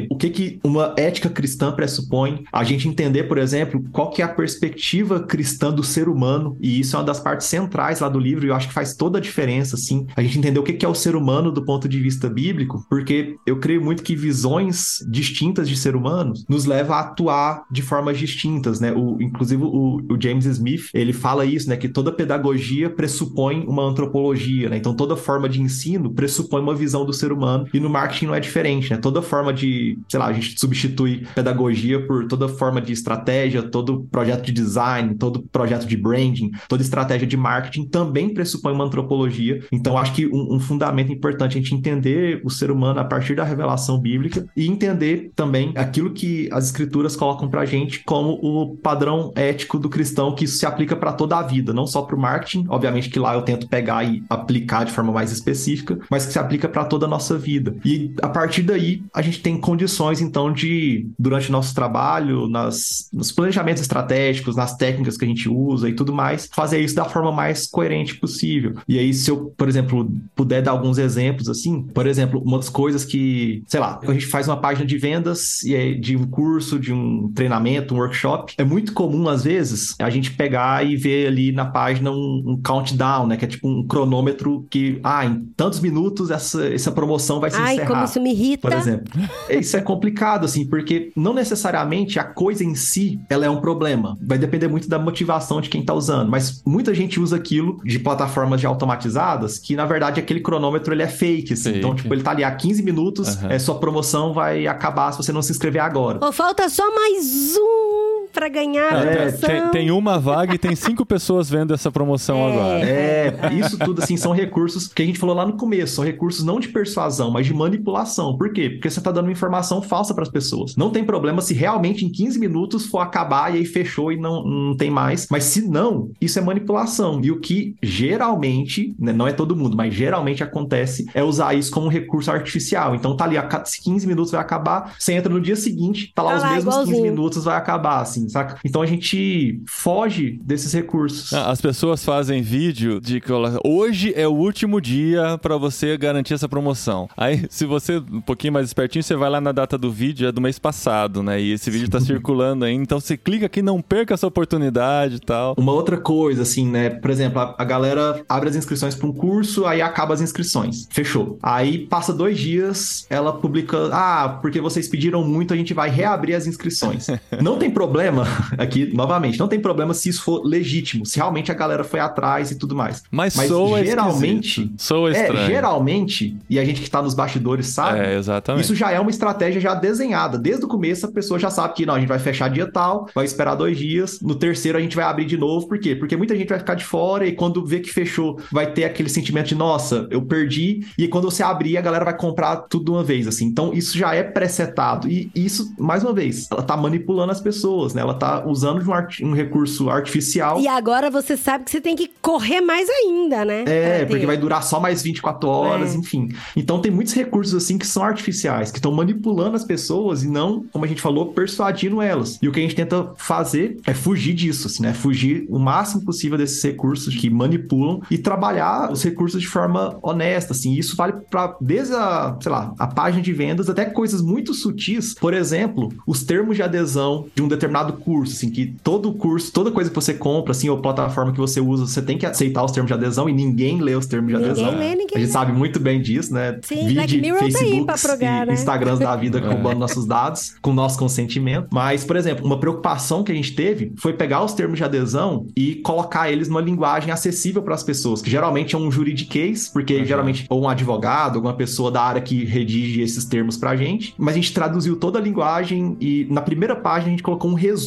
o que, que uma ética cristã pressupõe, a gente entender, por exemplo, qual que é a perspectiva cristã do ser humano, e isso é uma das partes centrais lá do livro, e eu acho que faz toda a diferença, assim, a gente entender o que, que é o ser humano do ponto de vista bíblico, porque eu creio muito que visões distintas de ser humano nos leva a atuar de formas distintas, né? O, inclusive o, o James Smith, ele fala isso, né? Que toda pedagogia pressupõe uma antropologia, né? Então toda forma de ensino pressupõe uma visão do ser humano, e no marketing não é diferente, né? Toda forma de, sei lá, a gente substitui pedagogia por toda forma de estratégia, todo projeto de design, todo projeto de branding, toda estratégia de marketing também pressupõe uma antropologia. Então, acho que um, um fundamento importante é a gente entender o ser humano a partir da revelação bíblica e entender também aquilo que as escrituras colocam pra gente como o padrão ético do cristão, que isso se aplica para toda a vida, não só para o marketing, obviamente que lá eu tento pegar e aplicar de forma mais específica, mas que se aplica para toda a nossa vida. E a partir daí, a gente tem condições, então, de, durante o nosso trabalho, nas, nos planejamentos estratégicos, nas técnicas que a gente usa e tudo mais, fazer isso da forma mais coerente possível. E aí, se eu, por exemplo, puder dar alguns exemplos, assim, por exemplo, uma das coisas que, sei lá, a gente faz uma página de vendas e aí, de um curso, de um treinamento, um workshop, é muito comum, às vezes, a gente pegar e ver ali na página um, um countdown, né? Que é tipo um cronômetro que, ah, em tantos minutos essa, essa promoção vai se Ai, encerrar. como isso me irrita. Por exemplo. Isso é complicado, assim, porque não necessariamente a coisa em si ela é um problema. Vai depender muito da motivação de quem tá usando. Mas muita gente usa aquilo de plataformas de automatizadas que, na verdade, aquele cronômetro ele é fake, assim. Fake. Então, tipo, ele tá ali há 15 minutos, Aham. é, sua promoção vai acabar se você não se inscrever agora. Ô, falta só mais um pra ganhar a É, promoção. tem, tem uma vaga e tem cinco pessoas vendo essa promoção É. agora. É, isso tudo assim são recursos que a gente falou lá no começo, são recursos não de persuasão, mas de manipulação. Por quê? Porque você tá dando uma informação falsa para as pessoas. Não tem problema se realmente em 15 minutos for acabar e aí fechou e não, não tem mais, mas se não, isso é manipulação. E o que geralmente, né, não é todo mundo, mas geralmente acontece é usar isso como um recurso artificial. Então tá ali a cada 15 minutos vai acabar, você entra no dia seguinte, tá lá Tá os lá, mesmos 15 igualzinho. minutos vai acabar assim, saca? Então a gente foge desses recursos. Ah, As pessoas fazem vídeo de que hoje é o último dia pra você garantir essa promoção. Aí, [laughs] se você um pouquinho mais espertinho, você vai lá na data do vídeo, é do mês passado, né? E esse vídeo tá circulando aí, então você clica aqui, não perca essa oportunidade e tal. Uma outra coisa, assim, né? Por exemplo, a, a galera abre as inscrições para um curso, aí acaba as inscrições. Fechou. Aí passa dois dias, ela publica: Ah, porque vocês pediram muito, a gente vai reabrir as inscrições. [laughs] não tem problema, [laughs] aqui, novamente, não tem problema se isso for legítimo, se realmente a galera foi atrás e tudo mais. Mas, Mas soa geralmente-. Soa É, estranho. geralmente, e a gente que tá nos bastidores sabe, É, exatamente. isso já é uma estratégia já desenhada. Desde o começo, a pessoa já sabe que não, a gente vai fechar dia tal, vai esperar dois dias. No terceiro, a gente vai abrir de novo. Por quê? Porque muita gente vai ficar de fora e quando vê que fechou, vai ter aquele sentimento de, nossa, eu perdi. E quando você abrir, a galera vai comprar tudo de uma vez, assim. Então, isso já é presetado. E isso, mais uma vez, ela tá manipulando as pessoas, né? Ela tá usando de um, arti- um recurso artificial. E agora você sabe que você tem que correr mais ainda, né? É, Pra porque ter. vai durar só mais 24 horas, É. enfim. Então tem muitos recursos assim que são artificiais, que estão manipulando as pessoas e não, como a gente falou, persuadindo elas. E o que a gente tenta fazer é fugir disso, assim, né? Fugir o máximo possível desses recursos que manipulam e trabalhar os recursos de forma honesta, assim. Isso vale para desde a, sei lá, a página de vendas até coisas muito sutis. Por exemplo, os termos de adesão de um determinado curso, assim, que todo curso, toda coisa que você compra, assim, ou plataforma que você usa, você tem que aceitar os termos de adesão e ninguém lê os termos de Ninguém adesão. lê, ninguém A gente lê. sabe muito bem disso, né? Sim, Black Mirror tá aí Facebooks pra progar, e né? Instagrams da vida [laughs] É. roubando nossos dados com nosso consentimento. Mas, por exemplo, uma preocupação que a gente teve foi pegar os termos de adesão e colocar eles numa linguagem acessível para as pessoas, que geralmente é um juridiquês, porque Uhum. geralmente ou um advogado, alguma pessoa da área que redige esses termos pra gente. Mas a gente traduziu toda a linguagem e na primeira página a gente colocou um resumo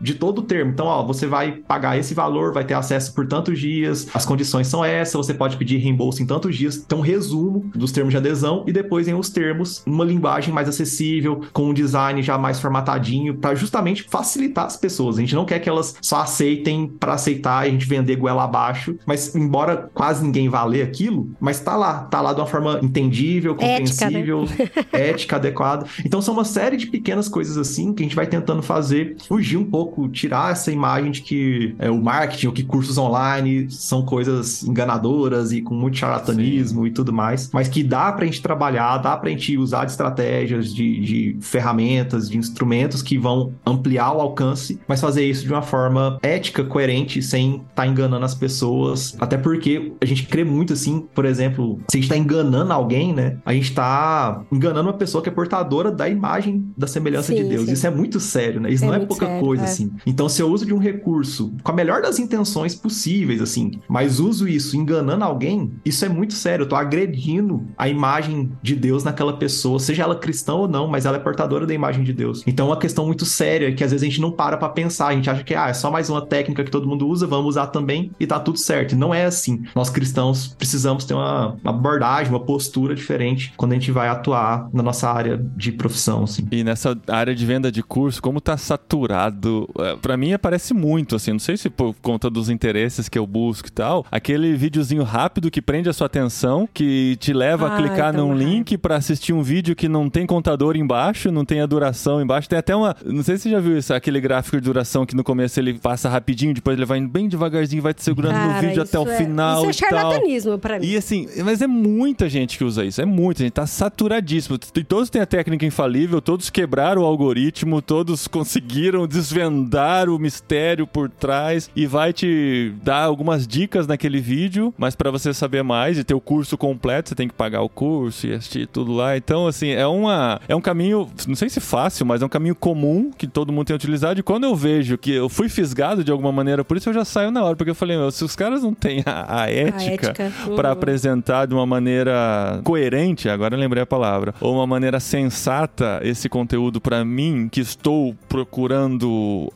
de todo o termo. Então, ó, você vai pagar esse valor, vai ter acesso por tantos dias, as condições são essas, você pode pedir reembolso em tantos dias. Então, um resumo dos termos de adesão e depois vem os termos numa linguagem mais acessível, com um design já mais formatadinho, para justamente facilitar as pessoas. A gente não quer que elas só aceitem para aceitar e a gente vender goela abaixo, mas embora quase ninguém vá ler aquilo, mas tá lá, tá lá de uma forma entendível, Ética, né? compreensível, [laughs] ética adequada. Então são uma série de pequenas coisas assim que a gente vai tentando fazer, fugir um pouco, tirar essa imagem de que é, o marketing ou que cursos online são coisas enganadoras e com muito charlatanismo e tudo mais, mas que dá pra gente trabalhar, dá pra gente usar de estratégias, de, de ferramentas, de instrumentos que vão ampliar o alcance, mas fazer isso de uma forma ética, coerente, sem estar enganando as pessoas. Até porque a gente crê muito assim, por exemplo, se a gente tá enganando alguém, né? A gente tá enganando uma pessoa que é portadora da imagem da semelhança Sim, de Deus. sim. Isso é muito sério, né? Isso É não é pouca sério, coisa, é. assim. Então, se eu uso de um recurso com a melhor das intenções possíveis, assim, mas uso isso enganando alguém, isso é muito sério. Eu tô agredindo a imagem de Deus naquela pessoa, seja ela cristã ou não, mas ela é portadora da imagem de Deus. Então, é uma questão muito séria que às vezes a gente não para pra pensar. A gente acha que ah, é só mais uma técnica que todo mundo usa, vamos usar também e tá tudo certo. E não é assim. Nós cristãos precisamos ter uma, uma abordagem, uma postura diferente quando a gente vai atuar na nossa área de profissão, assim. E nessa área de venda de curso, como tá saturado. É, Pra mim aparece muito, assim, não sei se por conta dos interesses que eu busco e tal. Aquele videozinho rápido que prende a sua atenção, que te leva a Ai, clicar tão num raiva. link pra assistir um vídeo que não tem contador embaixo, não tem a duração embaixo. Tem até uma. Não sei se você já viu isso, aquele gráfico de duração que no começo ele passa rapidinho, depois ele vai indo bem devagarzinho, vai te segurando no Cara, vídeo até o é- final. Isso é charlatanismo pra mim. E assim, mas é muita gente que usa isso, é muita gente, tá saturadíssimo. E todos têm a técnica infalível, todos quebraram o algoritmo, todos [laughs] conseguiram desvendar o mistério por trás e vai te dar algumas dicas naquele vídeo, mas pra você saber mais e ter o curso completo, você tem que pagar o curso e assistir tudo lá. Então, assim, é uma é um caminho, não sei se fácil, mas é um caminho comum que todo mundo tem utilizado. E quando eu vejo que eu fui fisgado de alguma maneira, por isso eu já saio na hora, porque eu falei, meu, se os caras não têm a, a ética, ética, pra uhum. apresentar de uma maneira coerente, agora eu lembrei a palavra, ou uma maneira sensata esse conteúdo pra mim, que estou procurando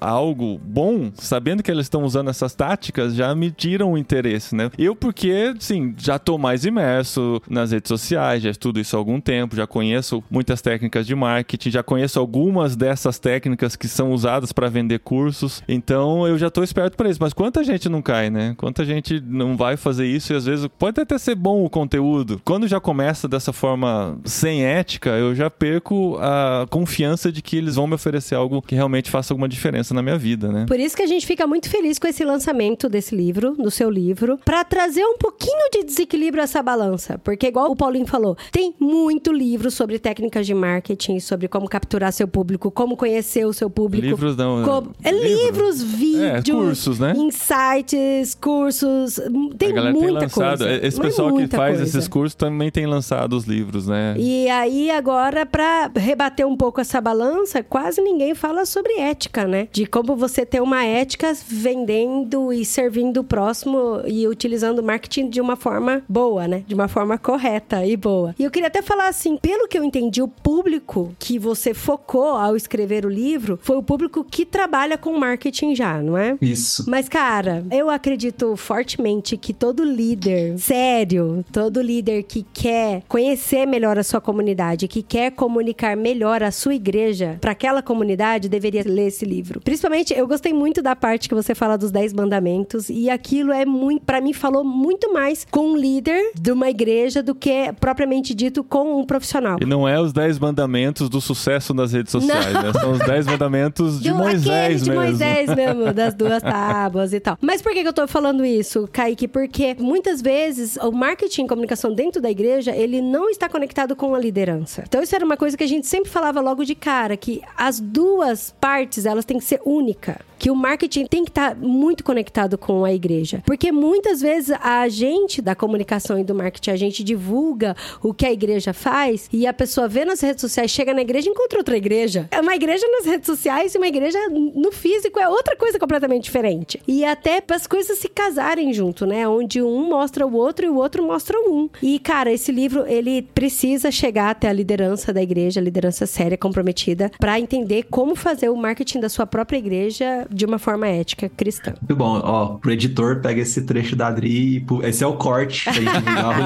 algo bom, sabendo que eles estão usando essas táticas, já me tiram o interesse, né? Eu, porque, sim, já tô mais imerso nas redes sociais, já estudo isso há algum tempo, já conheço muitas técnicas de marketing, já conheço algumas dessas técnicas que são usadas pra vender cursos, então eu já tô esperto pra isso. Mas quanta gente não cai, né? Quanta gente não vai fazer isso e às vezes pode até ser bom o conteúdo. Quando já começa dessa forma sem ética, eu já perco a confiança de que eles vão me oferecer algo que realmente faça alguma diferença na minha vida, né? Por isso que a gente fica muito feliz com esse lançamento desse livro, do seu livro, pra trazer um pouquinho de desequilíbrio a essa balança. Porque, igual o Paulinho falou, tem muito livro sobre técnicas de marketing, sobre como capturar seu público, como conhecer o seu público. Livros não. como- É livro? livros, vídeos, cursos, né? insights, cursos. Tem muita tem coisa. Esse pessoal que faz coisa. esses cursos também tem lançado os livros, né? E aí, agora, pra rebater um pouco essa balança, quase ninguém fala sobre ética, né? De como você ter uma ética vendendo e servindo o próximo e utilizando o marketing de uma forma boa, né? De uma forma correta e boa. E eu queria até falar assim, pelo que eu entendi, o público que você focou ao escrever o livro foi o público que trabalha com marketing já, não é? Isso. Mas, cara, eu acredito fortemente que todo líder sério, todo líder que quer conhecer melhor a sua comunidade, que quer comunicar melhor a sua igreja para aquela comunidade, deveria ler esse livro. Principalmente, eu gostei muito da parte que você fala dos 10 mandamentos e aquilo é muito, para mim, falou muito mais com um líder de uma igreja do que propriamente dito com um profissional. E não é os 10 mandamentos do sucesso nas redes sociais, né? São os 10 mandamentos de Do- Moisés aquele de mesmo. Moisés mesmo, das duas tábuas e tal. Mas por que, que eu tô falando isso, Kaique? Porque muitas vezes o marketing e comunicação dentro da igreja, ele não está conectado com a liderança. Então isso era uma coisa que a gente sempre falava logo de cara, que as duas partes, elas têm que ser única. Que o marketing tem que estar muito conectado com a igreja. Porque muitas vezes a gente da comunicação e do marketing, a gente divulga o que a igreja faz e a pessoa vê nas redes sociais, chega na igreja e encontra outra igreja. É uma igreja nas redes sociais e uma igreja no físico é outra coisa completamente diferente. E até para as coisas se casarem junto, né? Onde um mostra o outro e o outro mostra um. E, cara, esse livro, ele precisa chegar até a liderança da igreja, liderança séria, comprometida, para entender como fazer o marketing da sua própria igreja de uma forma ética cristã. Muito bom. Ó, pro editor, pega esse trecho da Adri e esse é o corte pra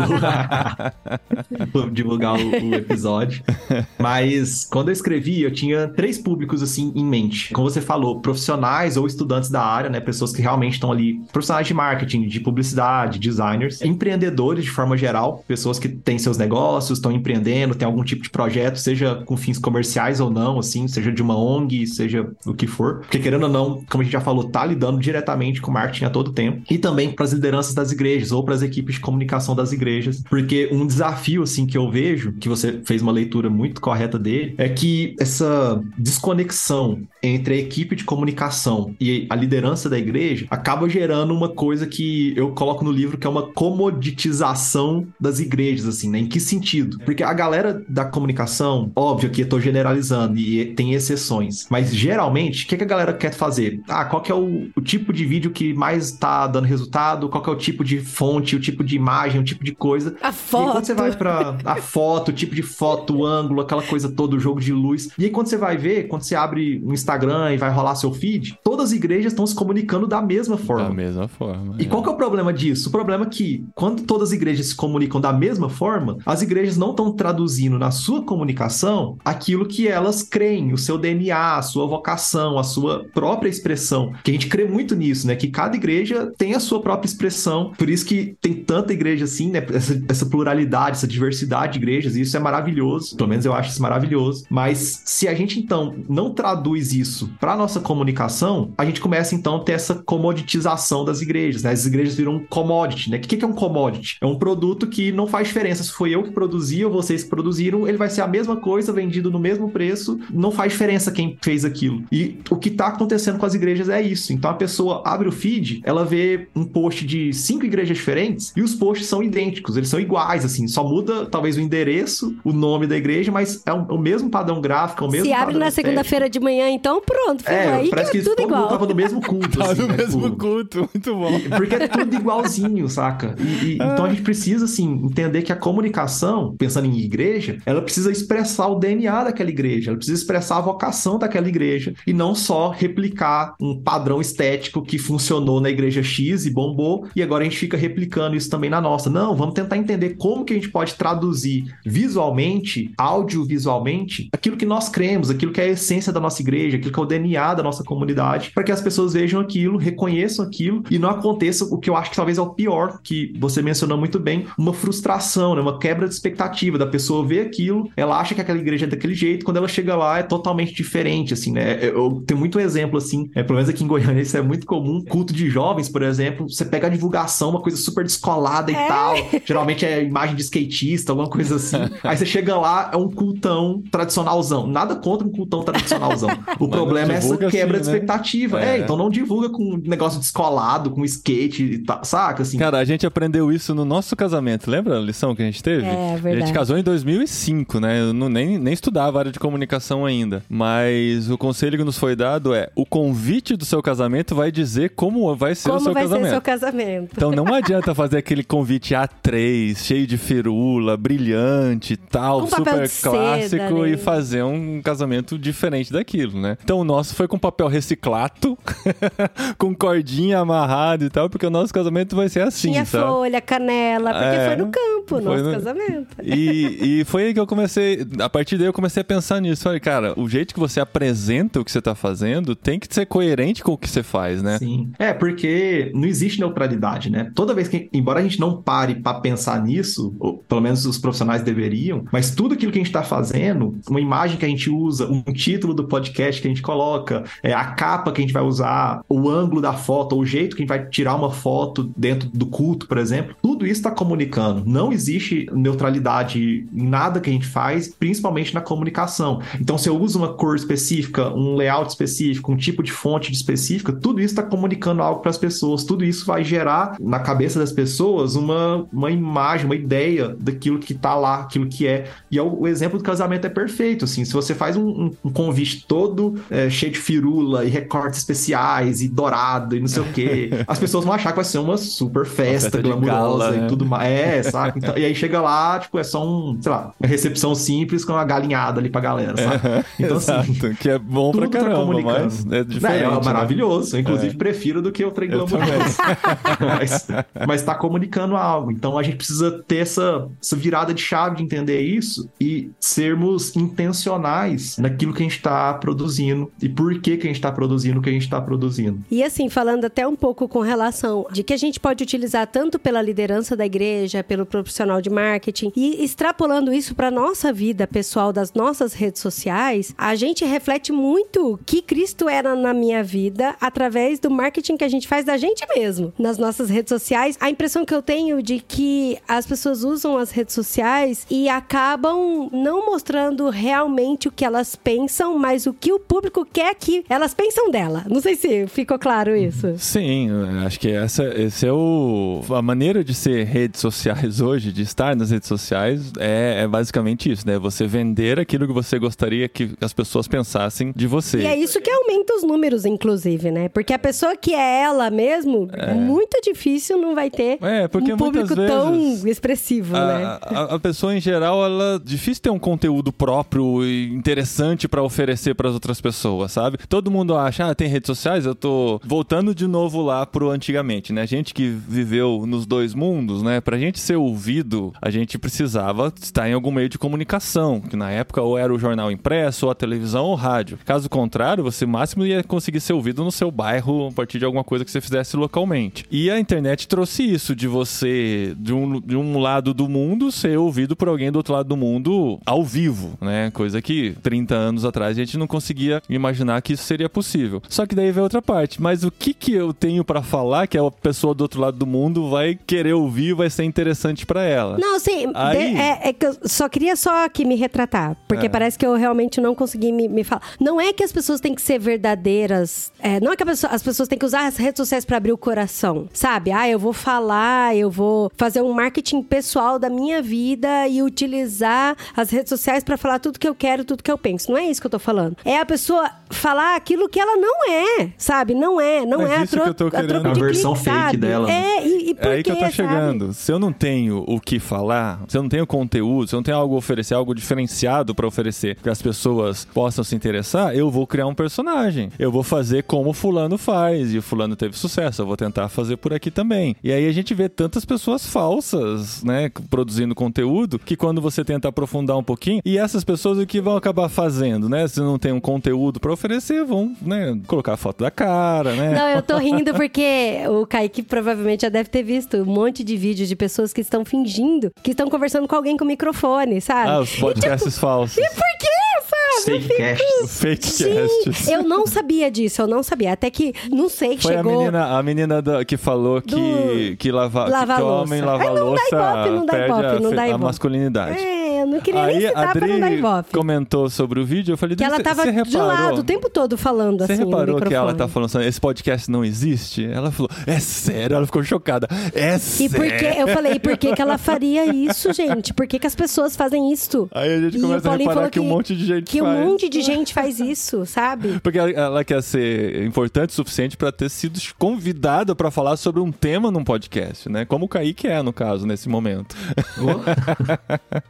divulgar o, [laughs] divulgar o, o episódio. Mas quando eu escrevi, eu tinha três públicos assim em mente. Como você falou, profissionais ou estudantes da área, né? Pessoas que realmente estão ali, profissionais de marketing, de publicidade, designers, empreendedores de forma geral, pessoas que têm seus negócios, estão empreendendo, têm algum tipo de projeto, seja com fins comerciais ou não, assim, seja de uma ONG, seja o que for. Porque querendo ou não, como a gente já falou, tá lidando diretamente com marketing a todo tempo. E também para as lideranças das igrejas ou para as equipes de comunicação das igrejas. Porque um desafio, assim, que eu vejo, que você fez uma leitura muito correta dele, é que essa desconexão entre a equipe de comunicação e a liderança da igreja acaba gerando uma coisa que eu coloco no livro que é uma comoditização das igrejas, assim, né? Em que sentido? Porque a galera da comunicação, óbvio que eu tô generalizando e tem exceções, mas geralmente, o que, que a galera quer fazer? Ah, qual que é o, o tipo de vídeo que mais tá dando resultado? Qual que é o tipo de fonte, o tipo de imagem, o tipo de coisa? A E aí, foto. quando você vai pra a foto, o tipo de foto, o ângulo, aquela coisa toda, o jogo de luz. E aí, quando você vai ver, quando você abre o Instagram e vai rolar seu feed, todas as igrejas estão se comunicando da mesma forma. Da mesma forma. E qual que é o problema disso? O problema é que, quando todas as igrejas se comunicam da mesma forma, as igrejas não estão traduzindo na sua comunicação aquilo que elas creem, o seu DNA, a sua vocação, a sua própria expressão. Que a gente crê muito nisso, né? Que cada igreja tem a sua própria expressão. Por isso que tem tanta igreja assim, né? Essa, essa pluralidade, essa diversidade de igrejas, e isso é maravilhoso. Pelo menos eu acho isso maravilhoso. Mas se a gente então não traduz isso para nossa comunicação, a gente começa então a ter essa comoditização das igrejas, né? As igrejas viram um commodity, né? O que é um commodity? É um produto que não faz diferença se foi eu que produzi ou vocês que produziram, ele vai ser a mesma coisa, vendido no mesmo preço, não faz diferença quem fez aquilo. E o que está acontecendo com as igrejas é isso. Então a pessoa abre o feed, ela vê um post de cinco igrejas diferentes e os posts são idênticos, eles são iguais, assim, só muda talvez o endereço, o nome da igreja, mas é, o mesmo padrão gráfico, é o mesmo Se abre na segunda-feira de manhã, então pronto. É, aí parece que, que é tudo todo igual. mundo tava no mesmo culto. [laughs] Assim, no né, mesmo tipo, culto, muito bom. e- Porque é tudo igualzinho, saca? E, e- então a gente precisa, assim, entender que a comunicação, pensando em igreja, ela precisa expressar o DNA daquela igreja, ela precisa expressar a vocação daquela igreja e não só replicar um padrão estético que funcionou na igreja X e bombou e agora a gente fica replicando isso também na nossa. Não, vamos tentar entender como que a gente pode traduzir visualmente, audiovisualmente, aquilo que nós cremos, aquilo que é a essência da nossa igreja, aquilo que é o DNA da nossa comunidade, para que as pessoas vejam aquilo, reconheçam aquilo e não aconteça o que eu acho que talvez é o pior, que você mencionou muito bem, uma frustração, né? uma quebra de expectativa da pessoa ver aquilo, ela acha que aquela igreja é daquele jeito, quando ela chega lá é totalmente diferente, assim, né? Eu tenho muito exemplo, assim, é, pelo menos aqui em Goiânia isso é muito comum, culto de jovens, por exemplo, você pega a divulgação, uma coisa super descolada e É. tal, geralmente é imagem de skatista, alguma coisa assim, [laughs] aí você chega lá, é um cultão tradicionalzão, nada contra um cultão tradicionalzão, [laughs] o não problema é essa divulga quebra assim, de né? expectativa, É. é, então não divulga com um negócio descolado, com skate e tal, saca, assim, Cara, a gente aprendeu isso no nosso casamento. Lembra a lição que a gente teve? É, A verdade. gente casou em 2005, né? Eu não, nem, nem estudava área de comunicação ainda. Mas o conselho que nos foi dado é: o convite do seu casamento vai dizer como vai ser o Como seu vai casamento. ser seu casamento? Então não adianta fazer aquele convite A3, cheio de firula, brilhante tal, super de seda, clássico né? e fazer um casamento diferente daquilo, né? Então o nosso foi com papel reciclado, [laughs] com cordinha amarrada e tal, porque o nosso casamento vai ser assim, Tinha sabe? folha, canela, porque É. foi no campo o nosso no- casamento. E, e foi aí que eu comecei. A partir daí eu comecei a pensar nisso. Falei, cara, o jeito que você apresenta o que você tá fazendo tem que ser coerente com o que você faz, né? Sim. É, porque não existe neutralidade, né? Toda vez que, embora a gente não pare pra pensar nisso, ou pelo menos os profissionais deveriam, mas tudo aquilo que a gente tá fazendo, uma imagem que a gente usa, um título do podcast que a gente coloca, é, a capa que a gente vai usar, o ângulo da foto, ou o jeito que a gente vai tirar uma foto dentro do culto, por exemplo, tudo isso está comunicando. Não existe neutralidade em nada que a gente faz, principalmente na comunicação. Então, se eu uso uma cor específica, um layout específico, um tipo de fonte específica, tudo isso está comunicando algo para as pessoas. Tudo isso vai gerar na cabeça das pessoas uma, uma imagem, uma ideia daquilo que está lá, aquilo que é. E é o, o exemplo do casamento é perfeito. Assim, se você faz um, um- convite todo é, cheio de firula e recortes especiais e dourado e não sei o quê, [laughs] as pessoas vão achar que vai ser uma super festa, festa glamurosa gala, e né? tudo mais. É, [laughs] saca? Então, e aí chega lá, tipo, é só um, sei lá, uma recepção simples com uma galinhada ali pra galera, sabe? Então, [laughs] assim, Exato, que é bom pra tudo tá caramba, comunicando. mas é É, diferente. é né? maravilhoso. Eu, inclusive, prefiro do que o trem Eu glamouroso. [laughs] mas, mas tá comunicando algo. Então a gente precisa ter essa, essa virada de chave de entender isso e sermos intencionais naquilo que a gente está produzindo e por que, que a gente está produzindo o que a gente está produzindo. E assim, falando até um pouco com relação de que a gente pode utilizar tanto pela liderança da igreja, pelo profissional de marketing e extrapolando isso para nossa vida pessoal das nossas redes sociais, a gente reflete muito que Cristo era na minha vida através do marketing que a gente faz da gente mesmo nas nossas redes sociais. A impressão que eu tenho de que as pessoas usam as redes sociais e acabam não mostrando realmente o que elas pensam, mas o que o público quer que elas pensam dela. Não sei se ficou claro isso. Sim, acho que essa esse é o a maneira de ser redes sociais [laughs] hoje, de estar nas redes sociais é, é basicamente isso, né? Você vender aquilo que você gostaria que as pessoas pensassem de você. E é isso que aumenta os números, inclusive, né? Porque a pessoa que é ela mesmo, muito difícil não vai ter É, porque um público tão expressivo, né? a, a- a pessoa em geral, ela difícil ter um conteúdo próprio e interessante pra oferecer pras outras pessoas, sabe? Todo mundo acha, ah, tem redes sociais, eu tô voltando de novo lá pro antigamente, né? Gente que viveu nos dois mundos, né? Pra gente ser ouvido, a gente precisava estar em algum meio de comunicação, que na época ou era o jornal impresso, ou a televisão ou o rádio. Caso contrário, você máximo ia conseguir ser ouvido no seu bairro a partir de alguma coisa que você fizesse localmente. E a internet trouxe isso de você, de um, de um lado do mundo, ser ouvido por alguém do outro lado do mundo ao vivo, né? Coisa que 30 anos atrás a gente não conseguia imaginar que isso seria possível. Só que daí vem outra parte. Mas o que que eu tenho para falar que a pessoa do outro lado do mundo vai querer ouvir, vai ser interessante para ela? Não, sim. Aí- é, é que eu só queria só aqui me retratar. Porque É. parece que eu realmente não consegui me, me falar. Não é que as pessoas têm que ser verdadeiras. é, não é que a pessoa- as pessoas têm que usar as redes sociais pra abrir o coração. Sabe? Ah, eu vou falar, eu vou fazer um marketing pessoal da minha vida e utilizar as redes sociais pra falar tudo que eu quero, tudo que eu penso. Não é isso que eu tô falando. É a pessoa falar aquilo que ela não é, sabe? Não é. Não Mas é a, isso que eu tô a querendo. troco A versão clique, fake sabe? dela, né? É, e, e por É aí que eu tô sabe? chegando. Se eu não tenho o que falar, se eu não tenho conteúdo, se eu não tenho algo a oferecer, algo diferenciado pra oferecer, que as pessoas possam se interessar, eu vou criar um personagem. Eu vou fazer como o fulano faz, e o fulano teve sucesso, eu vou tentar fazer por aqui também. E aí a gente vê tantas pessoas falsas, né, produzindo conteúdo, que quando você tenta aprofundar um pouquinho, e essas pessoas o que vão acabar fazendo, né? Se não tem um conteúdo pra oferecer, vão, né, colocar a foto da cara, né? Não, eu tô rindo porque o Kaique provavelmente já deve ter visto um monte de vídeos de pessoas que estão fingindo que estão conversando com alguém com microfone, sabe? Ah, os podcasts falsos. E por quê, sabe? Eu Fake casts. Fake Sim, casts. eu não sabia disso, eu não sabia. Até que, não sei, que Foi chegou... a menina, a menina da- que falou que, Do- que, lava, Lava que, que homem lava Ai, não dá louça ibope, não dá perde ibope, a, não dá a ibope. masculinidade. É, eu não queria nem Aí a citar pra não dar Adri ibope. comentou sobre o vídeo, eu falei, Que ela "Você- tava você de reparou? lado o tempo todo falando Você assim no reparou que ela microfone. tá falando assim, esse podcast não existe? Ela falou, é sério? Ela ficou chocada. É E sério? por que, eu falei, por que, que ela faria isso, gente? Por que, que as pessoas fazem isso? Aí a gente E começa a reparar falou que, um monte de gente Que faz. um monte de gente faz isso, sabe? [laughs] Porque ela, ela quer ser importante o suficiente pra ter sido convidada pra falar sobre um tema num podcast, né? Como o Kaique é, no caso, nesse momento.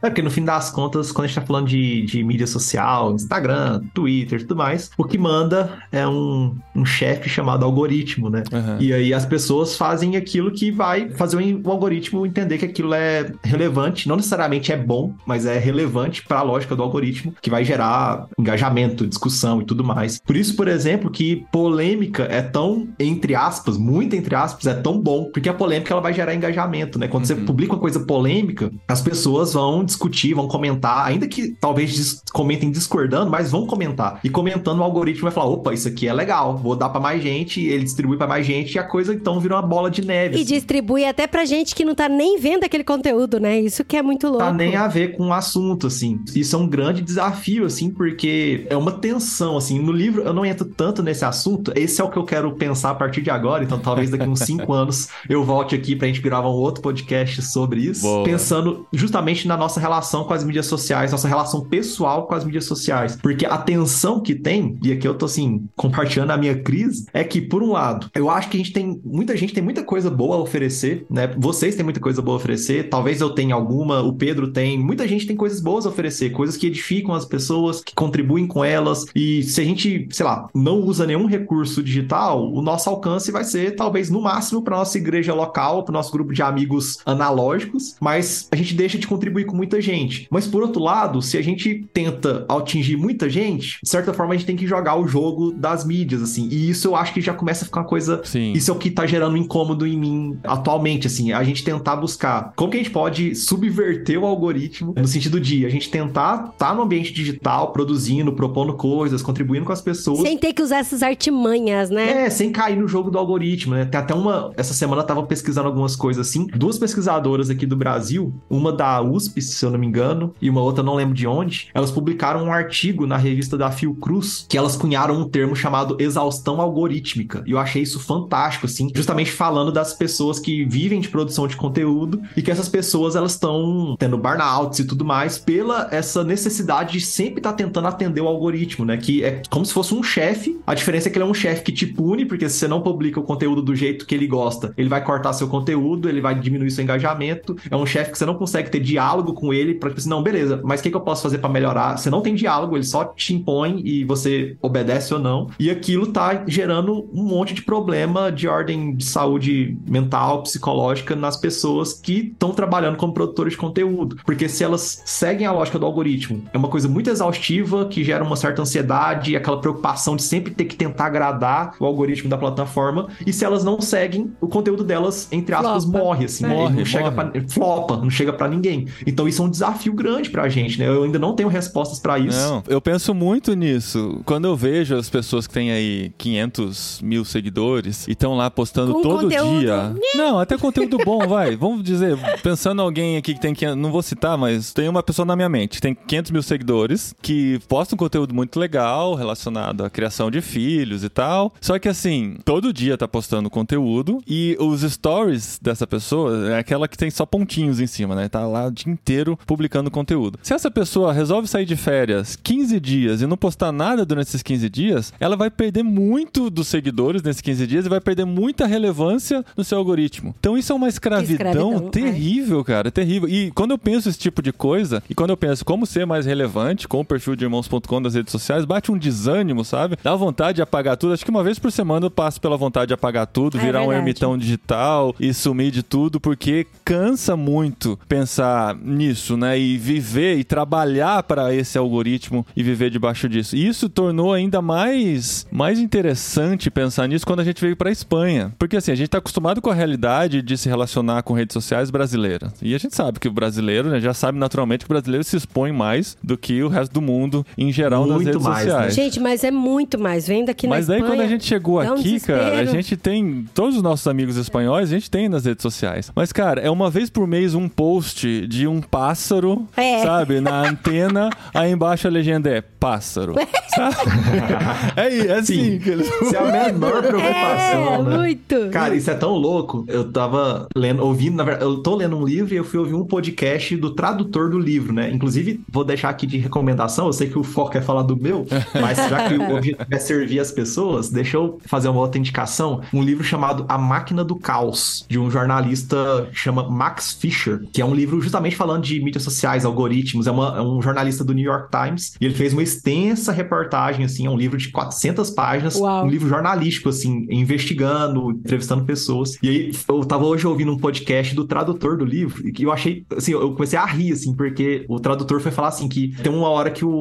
é porque no fim das contas, quando a gente tá falando de, de mídia social, Instagram, Twitter e tudo mais, o que manda é um, um chefe chamado algoritmo, né? Aham. E aí as pessoas fazem aquilo que vai fazer o algoritmo entender que aquilo é relevante, não necessariamente é bom, mas é relevante para a lógica do algoritmo, que vai gerar engajamento, discussão e tudo mais. Por isso, por exemplo, que polêmica é tão entre aspas, muito entre aspas, é tão bom, porque a polêmica ela vai gerar engajamento, né? Quando você Uhum. publica uma coisa polêmica, as pessoas vão discutir, vão comentar, ainda que talvez comentem discordando, mas vão comentar. E comentando o algoritmo vai falar: "Opa, isso aqui é legal, vou dar para mais gente", e ele distribui para mais gente e a coisa então vira uma bola de neve. E assim. distribui até pra gente que não tá nem vendo aquele conteúdo, né? Isso que é muito louco. tá nem a ver com o assunto, assim. Isso é um grande desafio, assim, porque é uma tensão, assim. No livro eu não entro tanto nesse assunto. Esse é o que eu quero pensar a partir de agora. Então, talvez daqui uns cinco [laughs] anos eu volte aqui pra gente gravar um outro podcast sobre isso. Boa. Pensando justamente na nossa relação com as mídias sociais, nossa relação pessoal com as mídias sociais. Porque a tensão que tem, e aqui eu tô, assim, compartilhando a minha crise, é que, por um lado, eu acho que a gente tem. Muita gente tem muita coisa boa a oferecer, né? Vocês têm muita coisa boa a oferecer. Talvez eu tenha alguma, o Pedro tem. Muita gente tem coisas boas a oferecer, coisas que edificam as pessoas, que contribuem com elas. E se a gente, sei lá, não usa nenhum recurso digital, o nosso alcance vai ser talvez no máximo para nossa igreja local, para nosso grupo de amigos analógicos, mas a gente deixa de contribuir com muita gente. Mas por outro lado, se a gente tenta atingir muita gente, de certa forma a gente tem que jogar o jogo das mídias, assim. E isso eu acho que já começa a ficar uma coisa Sim. isso é o que tá gerando um incômodo em mim atualmente, assim, a gente tentar buscar como que a gente pode subverter o algoritmo no sentido de a gente tentar estar tá no ambiente digital, produzindo, propondo coisas, contribuindo com as pessoas. Sem ter que usar essas artimanhas, né? É, sem cair no jogo do algoritmo, né? Tem até uma. Essa semana eu tava pesquisando algumas coisas assim. Duas pesquisadoras aqui do Brasil, uma da USP, se eu não me engano, e uma outra não lembro de onde, elas publicaram um artigo na revista da Fiocruz que elas cunharam um termo chamado exaustão algorítmica. E eu achei isso fantástico, assim, justamente falando das pessoas que vivem de produção de conteúdo e que essas pessoas elas estão tendo burnouts e tudo mais pela essa necessidade de sempre estar tentando atender o algoritmo, né? Que é como se fosse um chefe. A diferença é que ele é um chefe que te pune, porque se você não publica o conteúdo do jeito que ele gosta, ele vai cortar seu conteúdo, ele vai diminuir seu engajamento. É um chefe que você não consegue ter diálogo com ele pra, tipo assim, não, beleza, mas o que, que eu posso fazer para melhorar? Você não tem diálogo, ele só te impõe e você obedece ou não. E aquilo tá gerando um monte de problema de ordem de saúde mental, psicológica nas pessoas que estão trabalhando como produtores de conteúdo. Porque se elas seguem a lógica do algoritmo, é uma coisa muito exaustiva que gera uma certa ansiedade, aquela preocupação de sempre ter que tentar agradar o algoritmo da plataforma. E se elas não seguem, o conteúdo delas, entre aspas, Flopa. morre, assim, É. Morre, não chega morre. pra, flopa, não chega pra ninguém. Então isso é um desafio grande pra gente, né? Eu ainda não tenho respostas pra isso. Não, eu penso muito nisso. Quando eu vejo as pessoas que têm aí 500 mil seguidores e estão lá postando Com todo conteúdo. dia. Não, até conteúdo bom, vai. Vamos dizer, pensando em alguém aqui que tem 500, não vou citar, mas tem uma pessoa na minha mente, tem 500 mil seguidores, que posta um conteúdo muito legal relacionado à criação de filhos e tal. Só que assim, todo dia tá postando conteúdo e os stories dessa pessoa é aquela que tem só pontinhos em cima, né? Tá lá o dia inteiro publicando conteúdo. Se essa pessoa resolve sair de férias 15 dias e não postar nada durante esses 15 dias, ela vai perder muito dos seguidores nesses 15 dias e vai perder muita relevância no seu algoritmo. Então isso é uma escravidão, escravidão, é. terrível, cara, terrível. E quando eu penso esse tipo de coisa, e quando eu penso como ser mais relevante com o perfil de irmãos.com nas redes sociais, bate um desânimo, sabe? Dá vontade de apagar tudo. Acho que uma vez por semana eu passo pela vontade de apagar tudo, É virar um verdade. ermitão digital e sumir de tudo, porque cansa muito pensar nisso, né? E viver e trabalhar para esse algoritmo e viver debaixo disso. E isso tornou ainda mais, mais interessante pensar nisso quando a gente veio para Espanha. Porque assim, a gente tá acostumado com a realidade de se relacionar com redes sociais brasileiras. E a gente sabe que o brasileiro, né, já sabe naturalmente que o brasileiro se expõe mais do que o resto do mundo em geral nas Muito redes mais, né? sociais. Gente, mas é muito mais. Vendo aqui Mas na daí Espanha, quando a gente chegou dá um aqui, cara, a gente tem todos os nossos amigos espanhóis, a gente tem nas redes sociais. Mas cara, é uma vez por mês um post de um pássaro, É. sabe, na antena, aí embaixo a legenda é pássaro. [laughs] sabe? é, é assim Sim. que eles Isso é a menor preocupação, É, né? muito. Cara, isso é tão louco. Eu tava lendo, ouvindo, na verdade, eu tô lendo um livro e eu fui ouvir um podcast do tradutor do livro, né? Inclusive, vou deixar aqui de recomendação. Eu sei que o foco é falar do meu, [laughs] mas já que o objetivo é servir as pessoas, deixa eu fazer uma outra indicação. Um livro chamado A Máquina do Caos, de um jornalista que chama Max Fisher, que é um livro justamente falando de mídias sociais, algoritmos. É, uma- é um jornalista do New York Times e ele fez uma extensa reportagem, assim, é um livro de 400 páginas, Uau. um livro jornalístico, assim, investigando, entrevistando pessoas. E aí, eu tava hoje ouvindo um podcast do tradutor do livro, e que eu achei, assim, eu comecei a rir, assim, porque o tradutor foi falar assim, que tem uma hora que o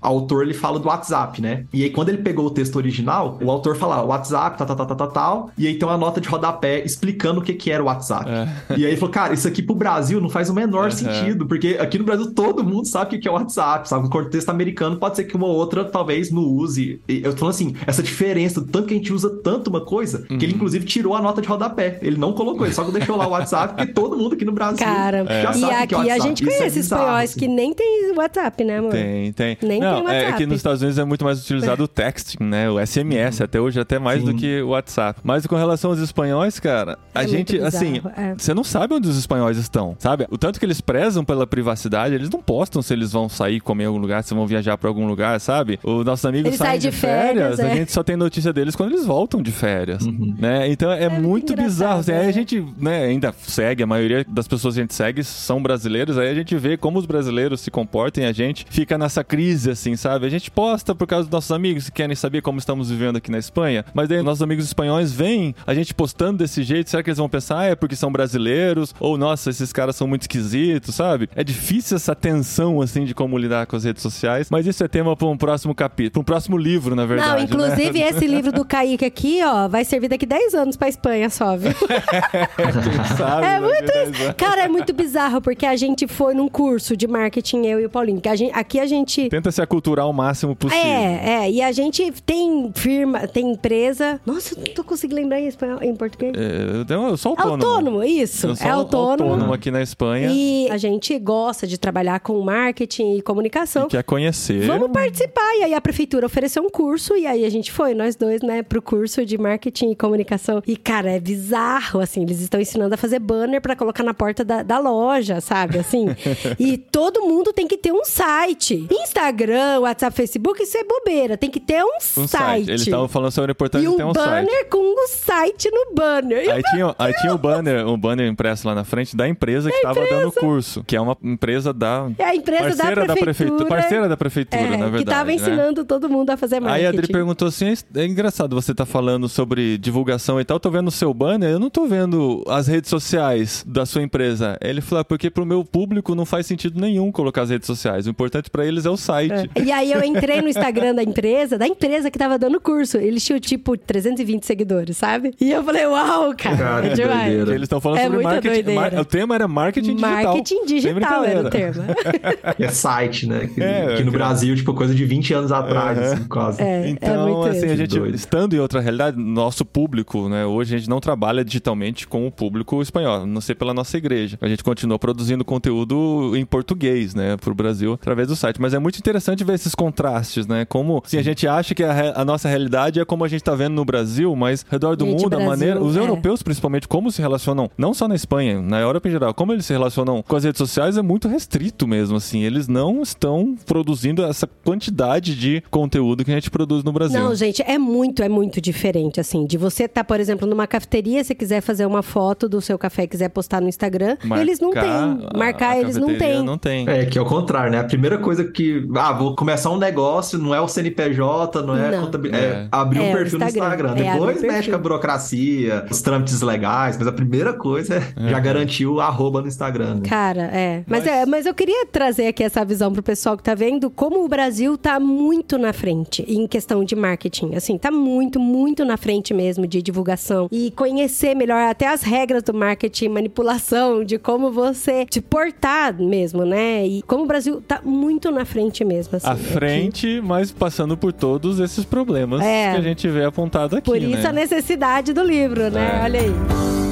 autor, ele fala do WhatsApp, né? E aí, quando ele pegou o texto original, o autor fala, WhatsApp, tal, tal, tal, tal, tal, tal, e aí tem uma nota de rodapé explicando o que que era o WhatsApp. [laughs] E aí ele falou, cara, isso aqui pro Brasil não faz o menor Uhum. sentido, porque aqui no Brasil todo mundo sabe o que que é o WhatsApp, sabe? No contexto americano pode ser que uma outra talvez não use. E eu tô falando assim, essa diferença, tanto que a gente usa tanto uma coisa, que Uhum. ele inclusive tirou a nota de rodapé. Ele não colocou, ele só deixou lá o WhatsApp, porque todo mundo aqui no Brasil Cara, já e sabe o que aqui é o a WhatsApp. gente Isso é conhece bizarro, espanhóis assim. que nem tem WhatsApp, né, amor? Tem, tem. Nem não, tem é WhatsApp. que nos Estados Unidos é muito mais utilizado o texting, né? O SMS, até hoje, até mais Uhum. Sim. do que o WhatsApp. Mas com relação aos espanhóis, cara, a É gente, muito assim, é. você não sabe onde os espanhóis estão, sabe? O tanto que eles prezam pela privacidade, eles não postam se eles vão sair, comer em algum lugar, se vão viajar pra algum lugar, sabe? Os nossos amigos Eles saem de de férias, férias, a é. gente só tem notícia deles quando eles voltam de férias, Uhum. né? Então é, muito muito bizarro. Assim, aí é. a gente, né, ainda segue, a maioria das pessoas que a gente segue são brasileiros, aí a gente vê como os brasileiros se comportam e a gente fica nessa crise, assim, sabe? A gente posta por causa dos nossos amigos que querem saber como estamos vivendo aqui na Espanha, mas daí nossos amigos espanhóis veem a gente postando desse jeito, será que eles vão pensar, ah, é porque são brasileiros? Ou, nossa, esses caras são muito esquisitos, sabe? É difícil essa tensão, assim, de como lidar com as redes sociais, mas isso é tema para um próximo capítulo, para um próximo livro, na verdade. Não, né? inclusive [laughs] esse livro do Kaique aqui, ó, vai servir daqui 10 anos pra Espanha só, viu? [laughs] Quem sabe, É muito 10 isso. anos. Cara, é muito bizarro, porque a gente foi num curso de marketing, eu e o Paulinho. Que a gente, aqui a gente. Tenta se aculturar o máximo possível. É, é. E a gente tem firma, tem empresa. Nossa, eu não tô conseguindo lembrar em espanhol, em português. É, eu, sou autônomo. Autônomo, isso. Eu sou é autônomo. aqui na Espanha. E a gente gosta de trabalhar com marketing e comunicação. Quer conhecer. Vamos participar. E aí a prefeitura ofereceu um curso e aí a gente foi, nós dois, né, pro curso de marketing e comunicação. E, cara, é bizarro, assim, eles estão ensinando a fazer banner pra colocar na porta da, da loja, sabe? Assim. [laughs] e todo mundo tem que ter um site. Instagram, WhatsApp, Facebook, isso é bobeira. Tem que ter um, Um site. Eles estavam falando sobre a importância e de um ter um banner site. com um site no banner. Aí tinha, aí tinha o banner, um banner impresso lá na frente da empresa que estava dando o curso, que é uma empresa da. É a empresa da parceira prefeitura. Parceira da prefeitura, é, na verdade. Que tava né? ensinando todo mundo a fazer marketing. Aí a Adri perguntou assim: é engraçado você tá falando sobre divulgação e tal. Tô vendo o seu banner, eu não tô vendo as redes sociais da sua empresa. Ele falou: ah, porque pro meu público não faz sentido nenhum colocar as redes sociais. O importante para eles é o site. É. E aí eu entrei no Instagram da empresa, da empresa que tava dando curso. Eles tinham tipo 320 seguidores, sabe? E eu falei, uau, cara, Cara, é que demais. doideira. Eles estão falando É sobre marketing. mar- o tema era marketing digital. Marketing digital era o brincadeira. É site, né? Que, É, que no Brasil, tipo, coisa de 20 anos atrás, assim, quase. É, é Então, muito assim, a isso. gente, Doido. estando em outra realidade, nosso público, né? Hoje a gente não trabalha digitalmente com o público espanhol, a não sei pela nossa igreja. A gente continua produzindo conteúdo em português, né? Pro Brasil, através do site. Mas é muito interessante ver esses contrastes, né? Como, assim, a gente acha que a, a nossa realidade é como a gente tá vendo no Brasil, mas ao redor do Gente, mundo, a Brasil, maneira... Os é. europeus, principalmente, como se relacionam, não só na Espanha, na Europa em geral, como eles se relacionam com as redes sociais é muito restrito mesmo, assim. Eles não estão produzindo essa quantidade de conteúdo que a gente produz no Brasil. Não, gente, é muito, é muito diferente, assim. De você estar, por exemplo, numa cafeteria, se quiser fazer uma foto do seu café e quiser postar no Instagram, eles não têm. a- Marcar, a eles não têm. Não tem. É, que é o contrário, né? A primeira coisa que. Ah, vou começar um negócio, não é o CNPJ, não é, Não. É, É. abrir É, um o perfil no Instagram. Instagram. É, Depois mexe com a burocracia, os trâmites legais, mas a primeira coisa é já garantir o arroba no Instagram. Né? Cara, é. Mas, Mas- é. mas eu queria trazer aqui essa visão pro pessoal que tá vendo como o Brasil tá muito na frente em questão de marketing. Assim, tá muito, muito na frente mesmo de divulgação. E conhecer melhor até as regras do marketing, manipulação, de como você te portar mesmo, né? E como o Brasil tá muito na frente mesmo. Assim, à aqui. frente, mas passando por todos esses problemas É. que a gente vê apontado aqui, Por isso né? a necessidade do livro, né? É. Olha aí.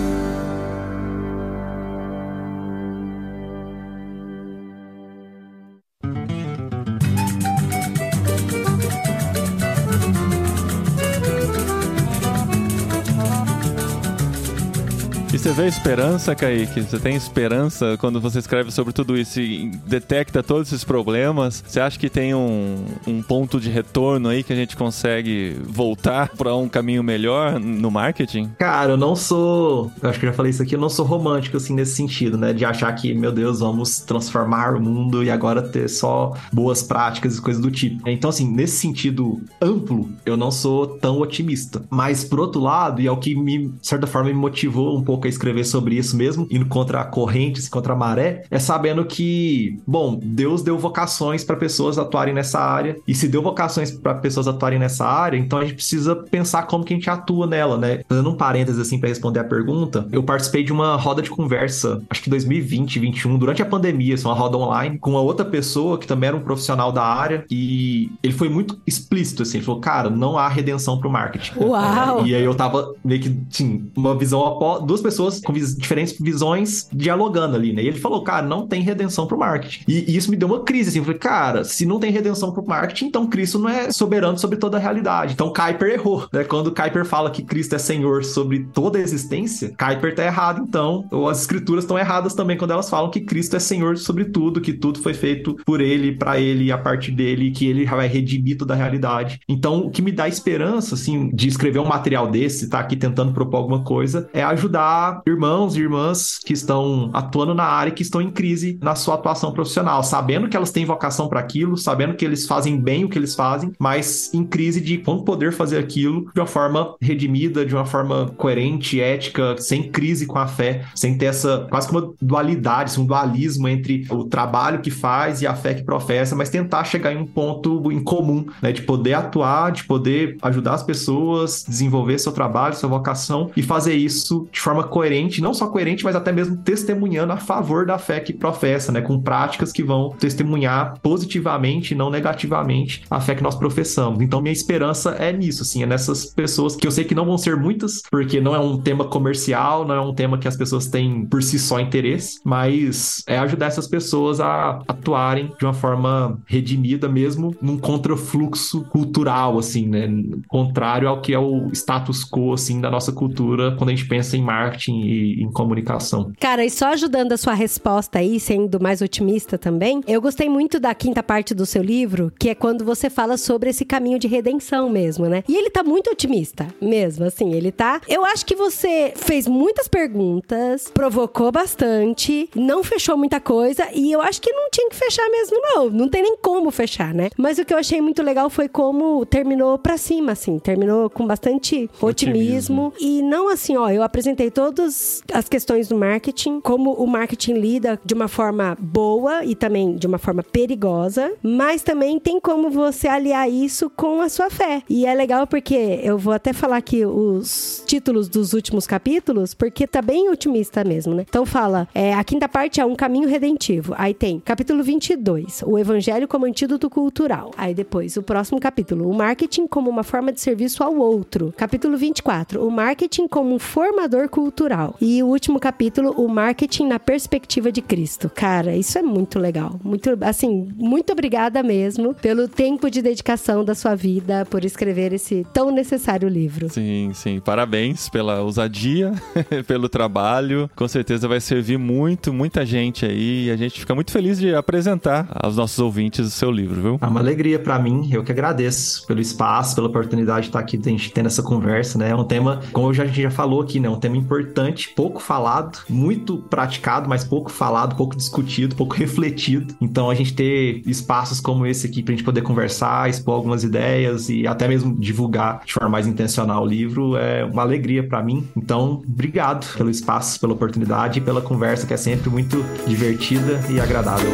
Você vê esperança, Kaique? Você tem esperança quando você escreve sobre tudo isso e detecta todos esses problemas? Você acha que tem um, um ponto de retorno aí que a gente consegue voltar para um caminho melhor no marketing? Cara, eu não sou. Eu acho que já falei isso aqui, eu não sou romântico, assim, nesse sentido, né? De achar que, meu Deus, vamos transformar o mundo e agora ter só boas práticas e coisas do tipo. Então, assim, nesse sentido amplo, eu não sou tão otimista. Mas, por outro lado, e é o que me, de certa forma, me motivou um pouco a escrever sobre isso mesmo, indo contra a corrente, contra a maré, é sabendo que, bom, Deus deu vocações para pessoas atuarem nessa área. E se deu vocações para pessoas atuarem nessa área, então a gente precisa pensar como que a gente atua nela, né? Fazendo um parênteses assim para responder a pergunta, eu participei de uma roda de conversa, acho que 2020, 2021, durante a pandemia, assim, uma roda online, com uma outra pessoa que também era um profissional da área e ele foi muito explícito assim, ele falou: "Cara, não há redenção pro marketing". Uau! E aí eu tava meio que, sim, uma visão após duas pessoas com vis- diferentes visões dialogando ali, né? E ele falou, cara, não tem redenção pro marketing. E, e isso me deu uma crise, assim. Eu falei, cara, se não tem redenção pro marketing, então Cristo não é soberano sobre toda a realidade. Então Kuiper errou, né? Quando Kuiper fala que Cristo é Senhor sobre toda a existência, Kuiper tá errado, então. Ou as escrituras estão erradas também quando elas falam que Cristo é Senhor sobre tudo, que tudo foi feito por ele, para ele a partir dele, que ele vai redimir toda a realidade. Então, o que me dá esperança, assim, de escrever um material desse, tá aqui tentando propor alguma coisa, é ajudar irmãos e irmãs que estão atuando na área e que estão em crise na sua atuação profissional, sabendo que elas têm vocação para aquilo, sabendo que eles fazem bem o que eles fazem, mas em crise de como poder fazer aquilo de uma forma redimida, de uma forma coerente, ética, sem crise com a fé, sem ter essa quase que uma dualidade, assim, um dualismo entre o trabalho que faz e a fé que professa, mas tentar chegar em um ponto em comum, né, de poder atuar, de poder ajudar as pessoas, desenvolver seu trabalho, sua vocação e fazer isso de forma coerente, não só coerente, mas até mesmo testemunhando a favor da fé que professa, né, com práticas que vão testemunhar positivamente, não negativamente, a fé que nós professamos. Então minha esperança é nisso, assim, é nessas pessoas que eu sei que não vão ser muitas, porque não é um tema comercial, não é um tema que as pessoas têm por si só interesse, mas é ajudar essas pessoas a atuarem de uma forma redimida mesmo num contrafluxo cultural, assim, né, contrário ao que é o status quo, assim, da nossa cultura quando a gente pensa em marketing marketing e em comunicação. Cara, e só ajudando a sua resposta aí, sendo mais otimista também, eu gostei muito da quinta parte do seu livro, que é quando você fala sobre esse caminho de redenção mesmo, né? E ele tá muito otimista, mesmo, assim, ele tá. Eu acho que você fez muitas perguntas, provocou bastante, não fechou muita coisa, e eu acho que não tinha que fechar mesmo, não. Não tem nem como fechar, né? Mas o que eu achei muito legal foi como terminou pra cima, assim, terminou com bastante otimismo. otimismo. E não assim, ó, eu apresentei todas as questões do marketing, como o marketing lida de uma forma boa e também de uma forma perigosa, mas também tem como você aliar isso com a sua fé. E é legal porque eu vou até falar aqui os títulos dos últimos capítulos, porque tá bem otimista mesmo, né? Então fala, é, a quinta parte é um caminho redentivo. Aí tem capítulo 22, o evangelho como antídoto cultural. Aí depois, o próximo capítulo, o marketing como uma forma de serviço ao outro. Capítulo 24, o marketing como um formador cultural. E o último capítulo, o marketing na perspectiva de Cristo. Cara, isso é muito legal. Muito, assim, muito obrigada mesmo pelo tempo de dedicação da sua vida, por escrever esse tão necessário livro. Sim, sim. Parabéns pela ousadia, [laughs] pelo trabalho. Com certeza vai servir muito, muita gente aí. E a gente fica muito feliz de apresentar aos nossos ouvintes o seu livro, viu? É uma alegria para mim. Eu que agradeço pelo espaço, pela oportunidade de estar aqui, a gente tendo essa conversa, né? É um tema, como a gente já falou aqui, né? Um tema importante, pouco falado, muito praticado, mas pouco falado, pouco discutido, pouco [laughs] refletido. Então a gente ter espaços como esse aqui pra gente poder conversar, expor algumas ideias e até mesmo divulgar de forma mais intencional o livro é uma alegria para mim. Então, obrigado pelo espaço, pela oportunidade e pela conversa que é sempre muito divertida e agradável.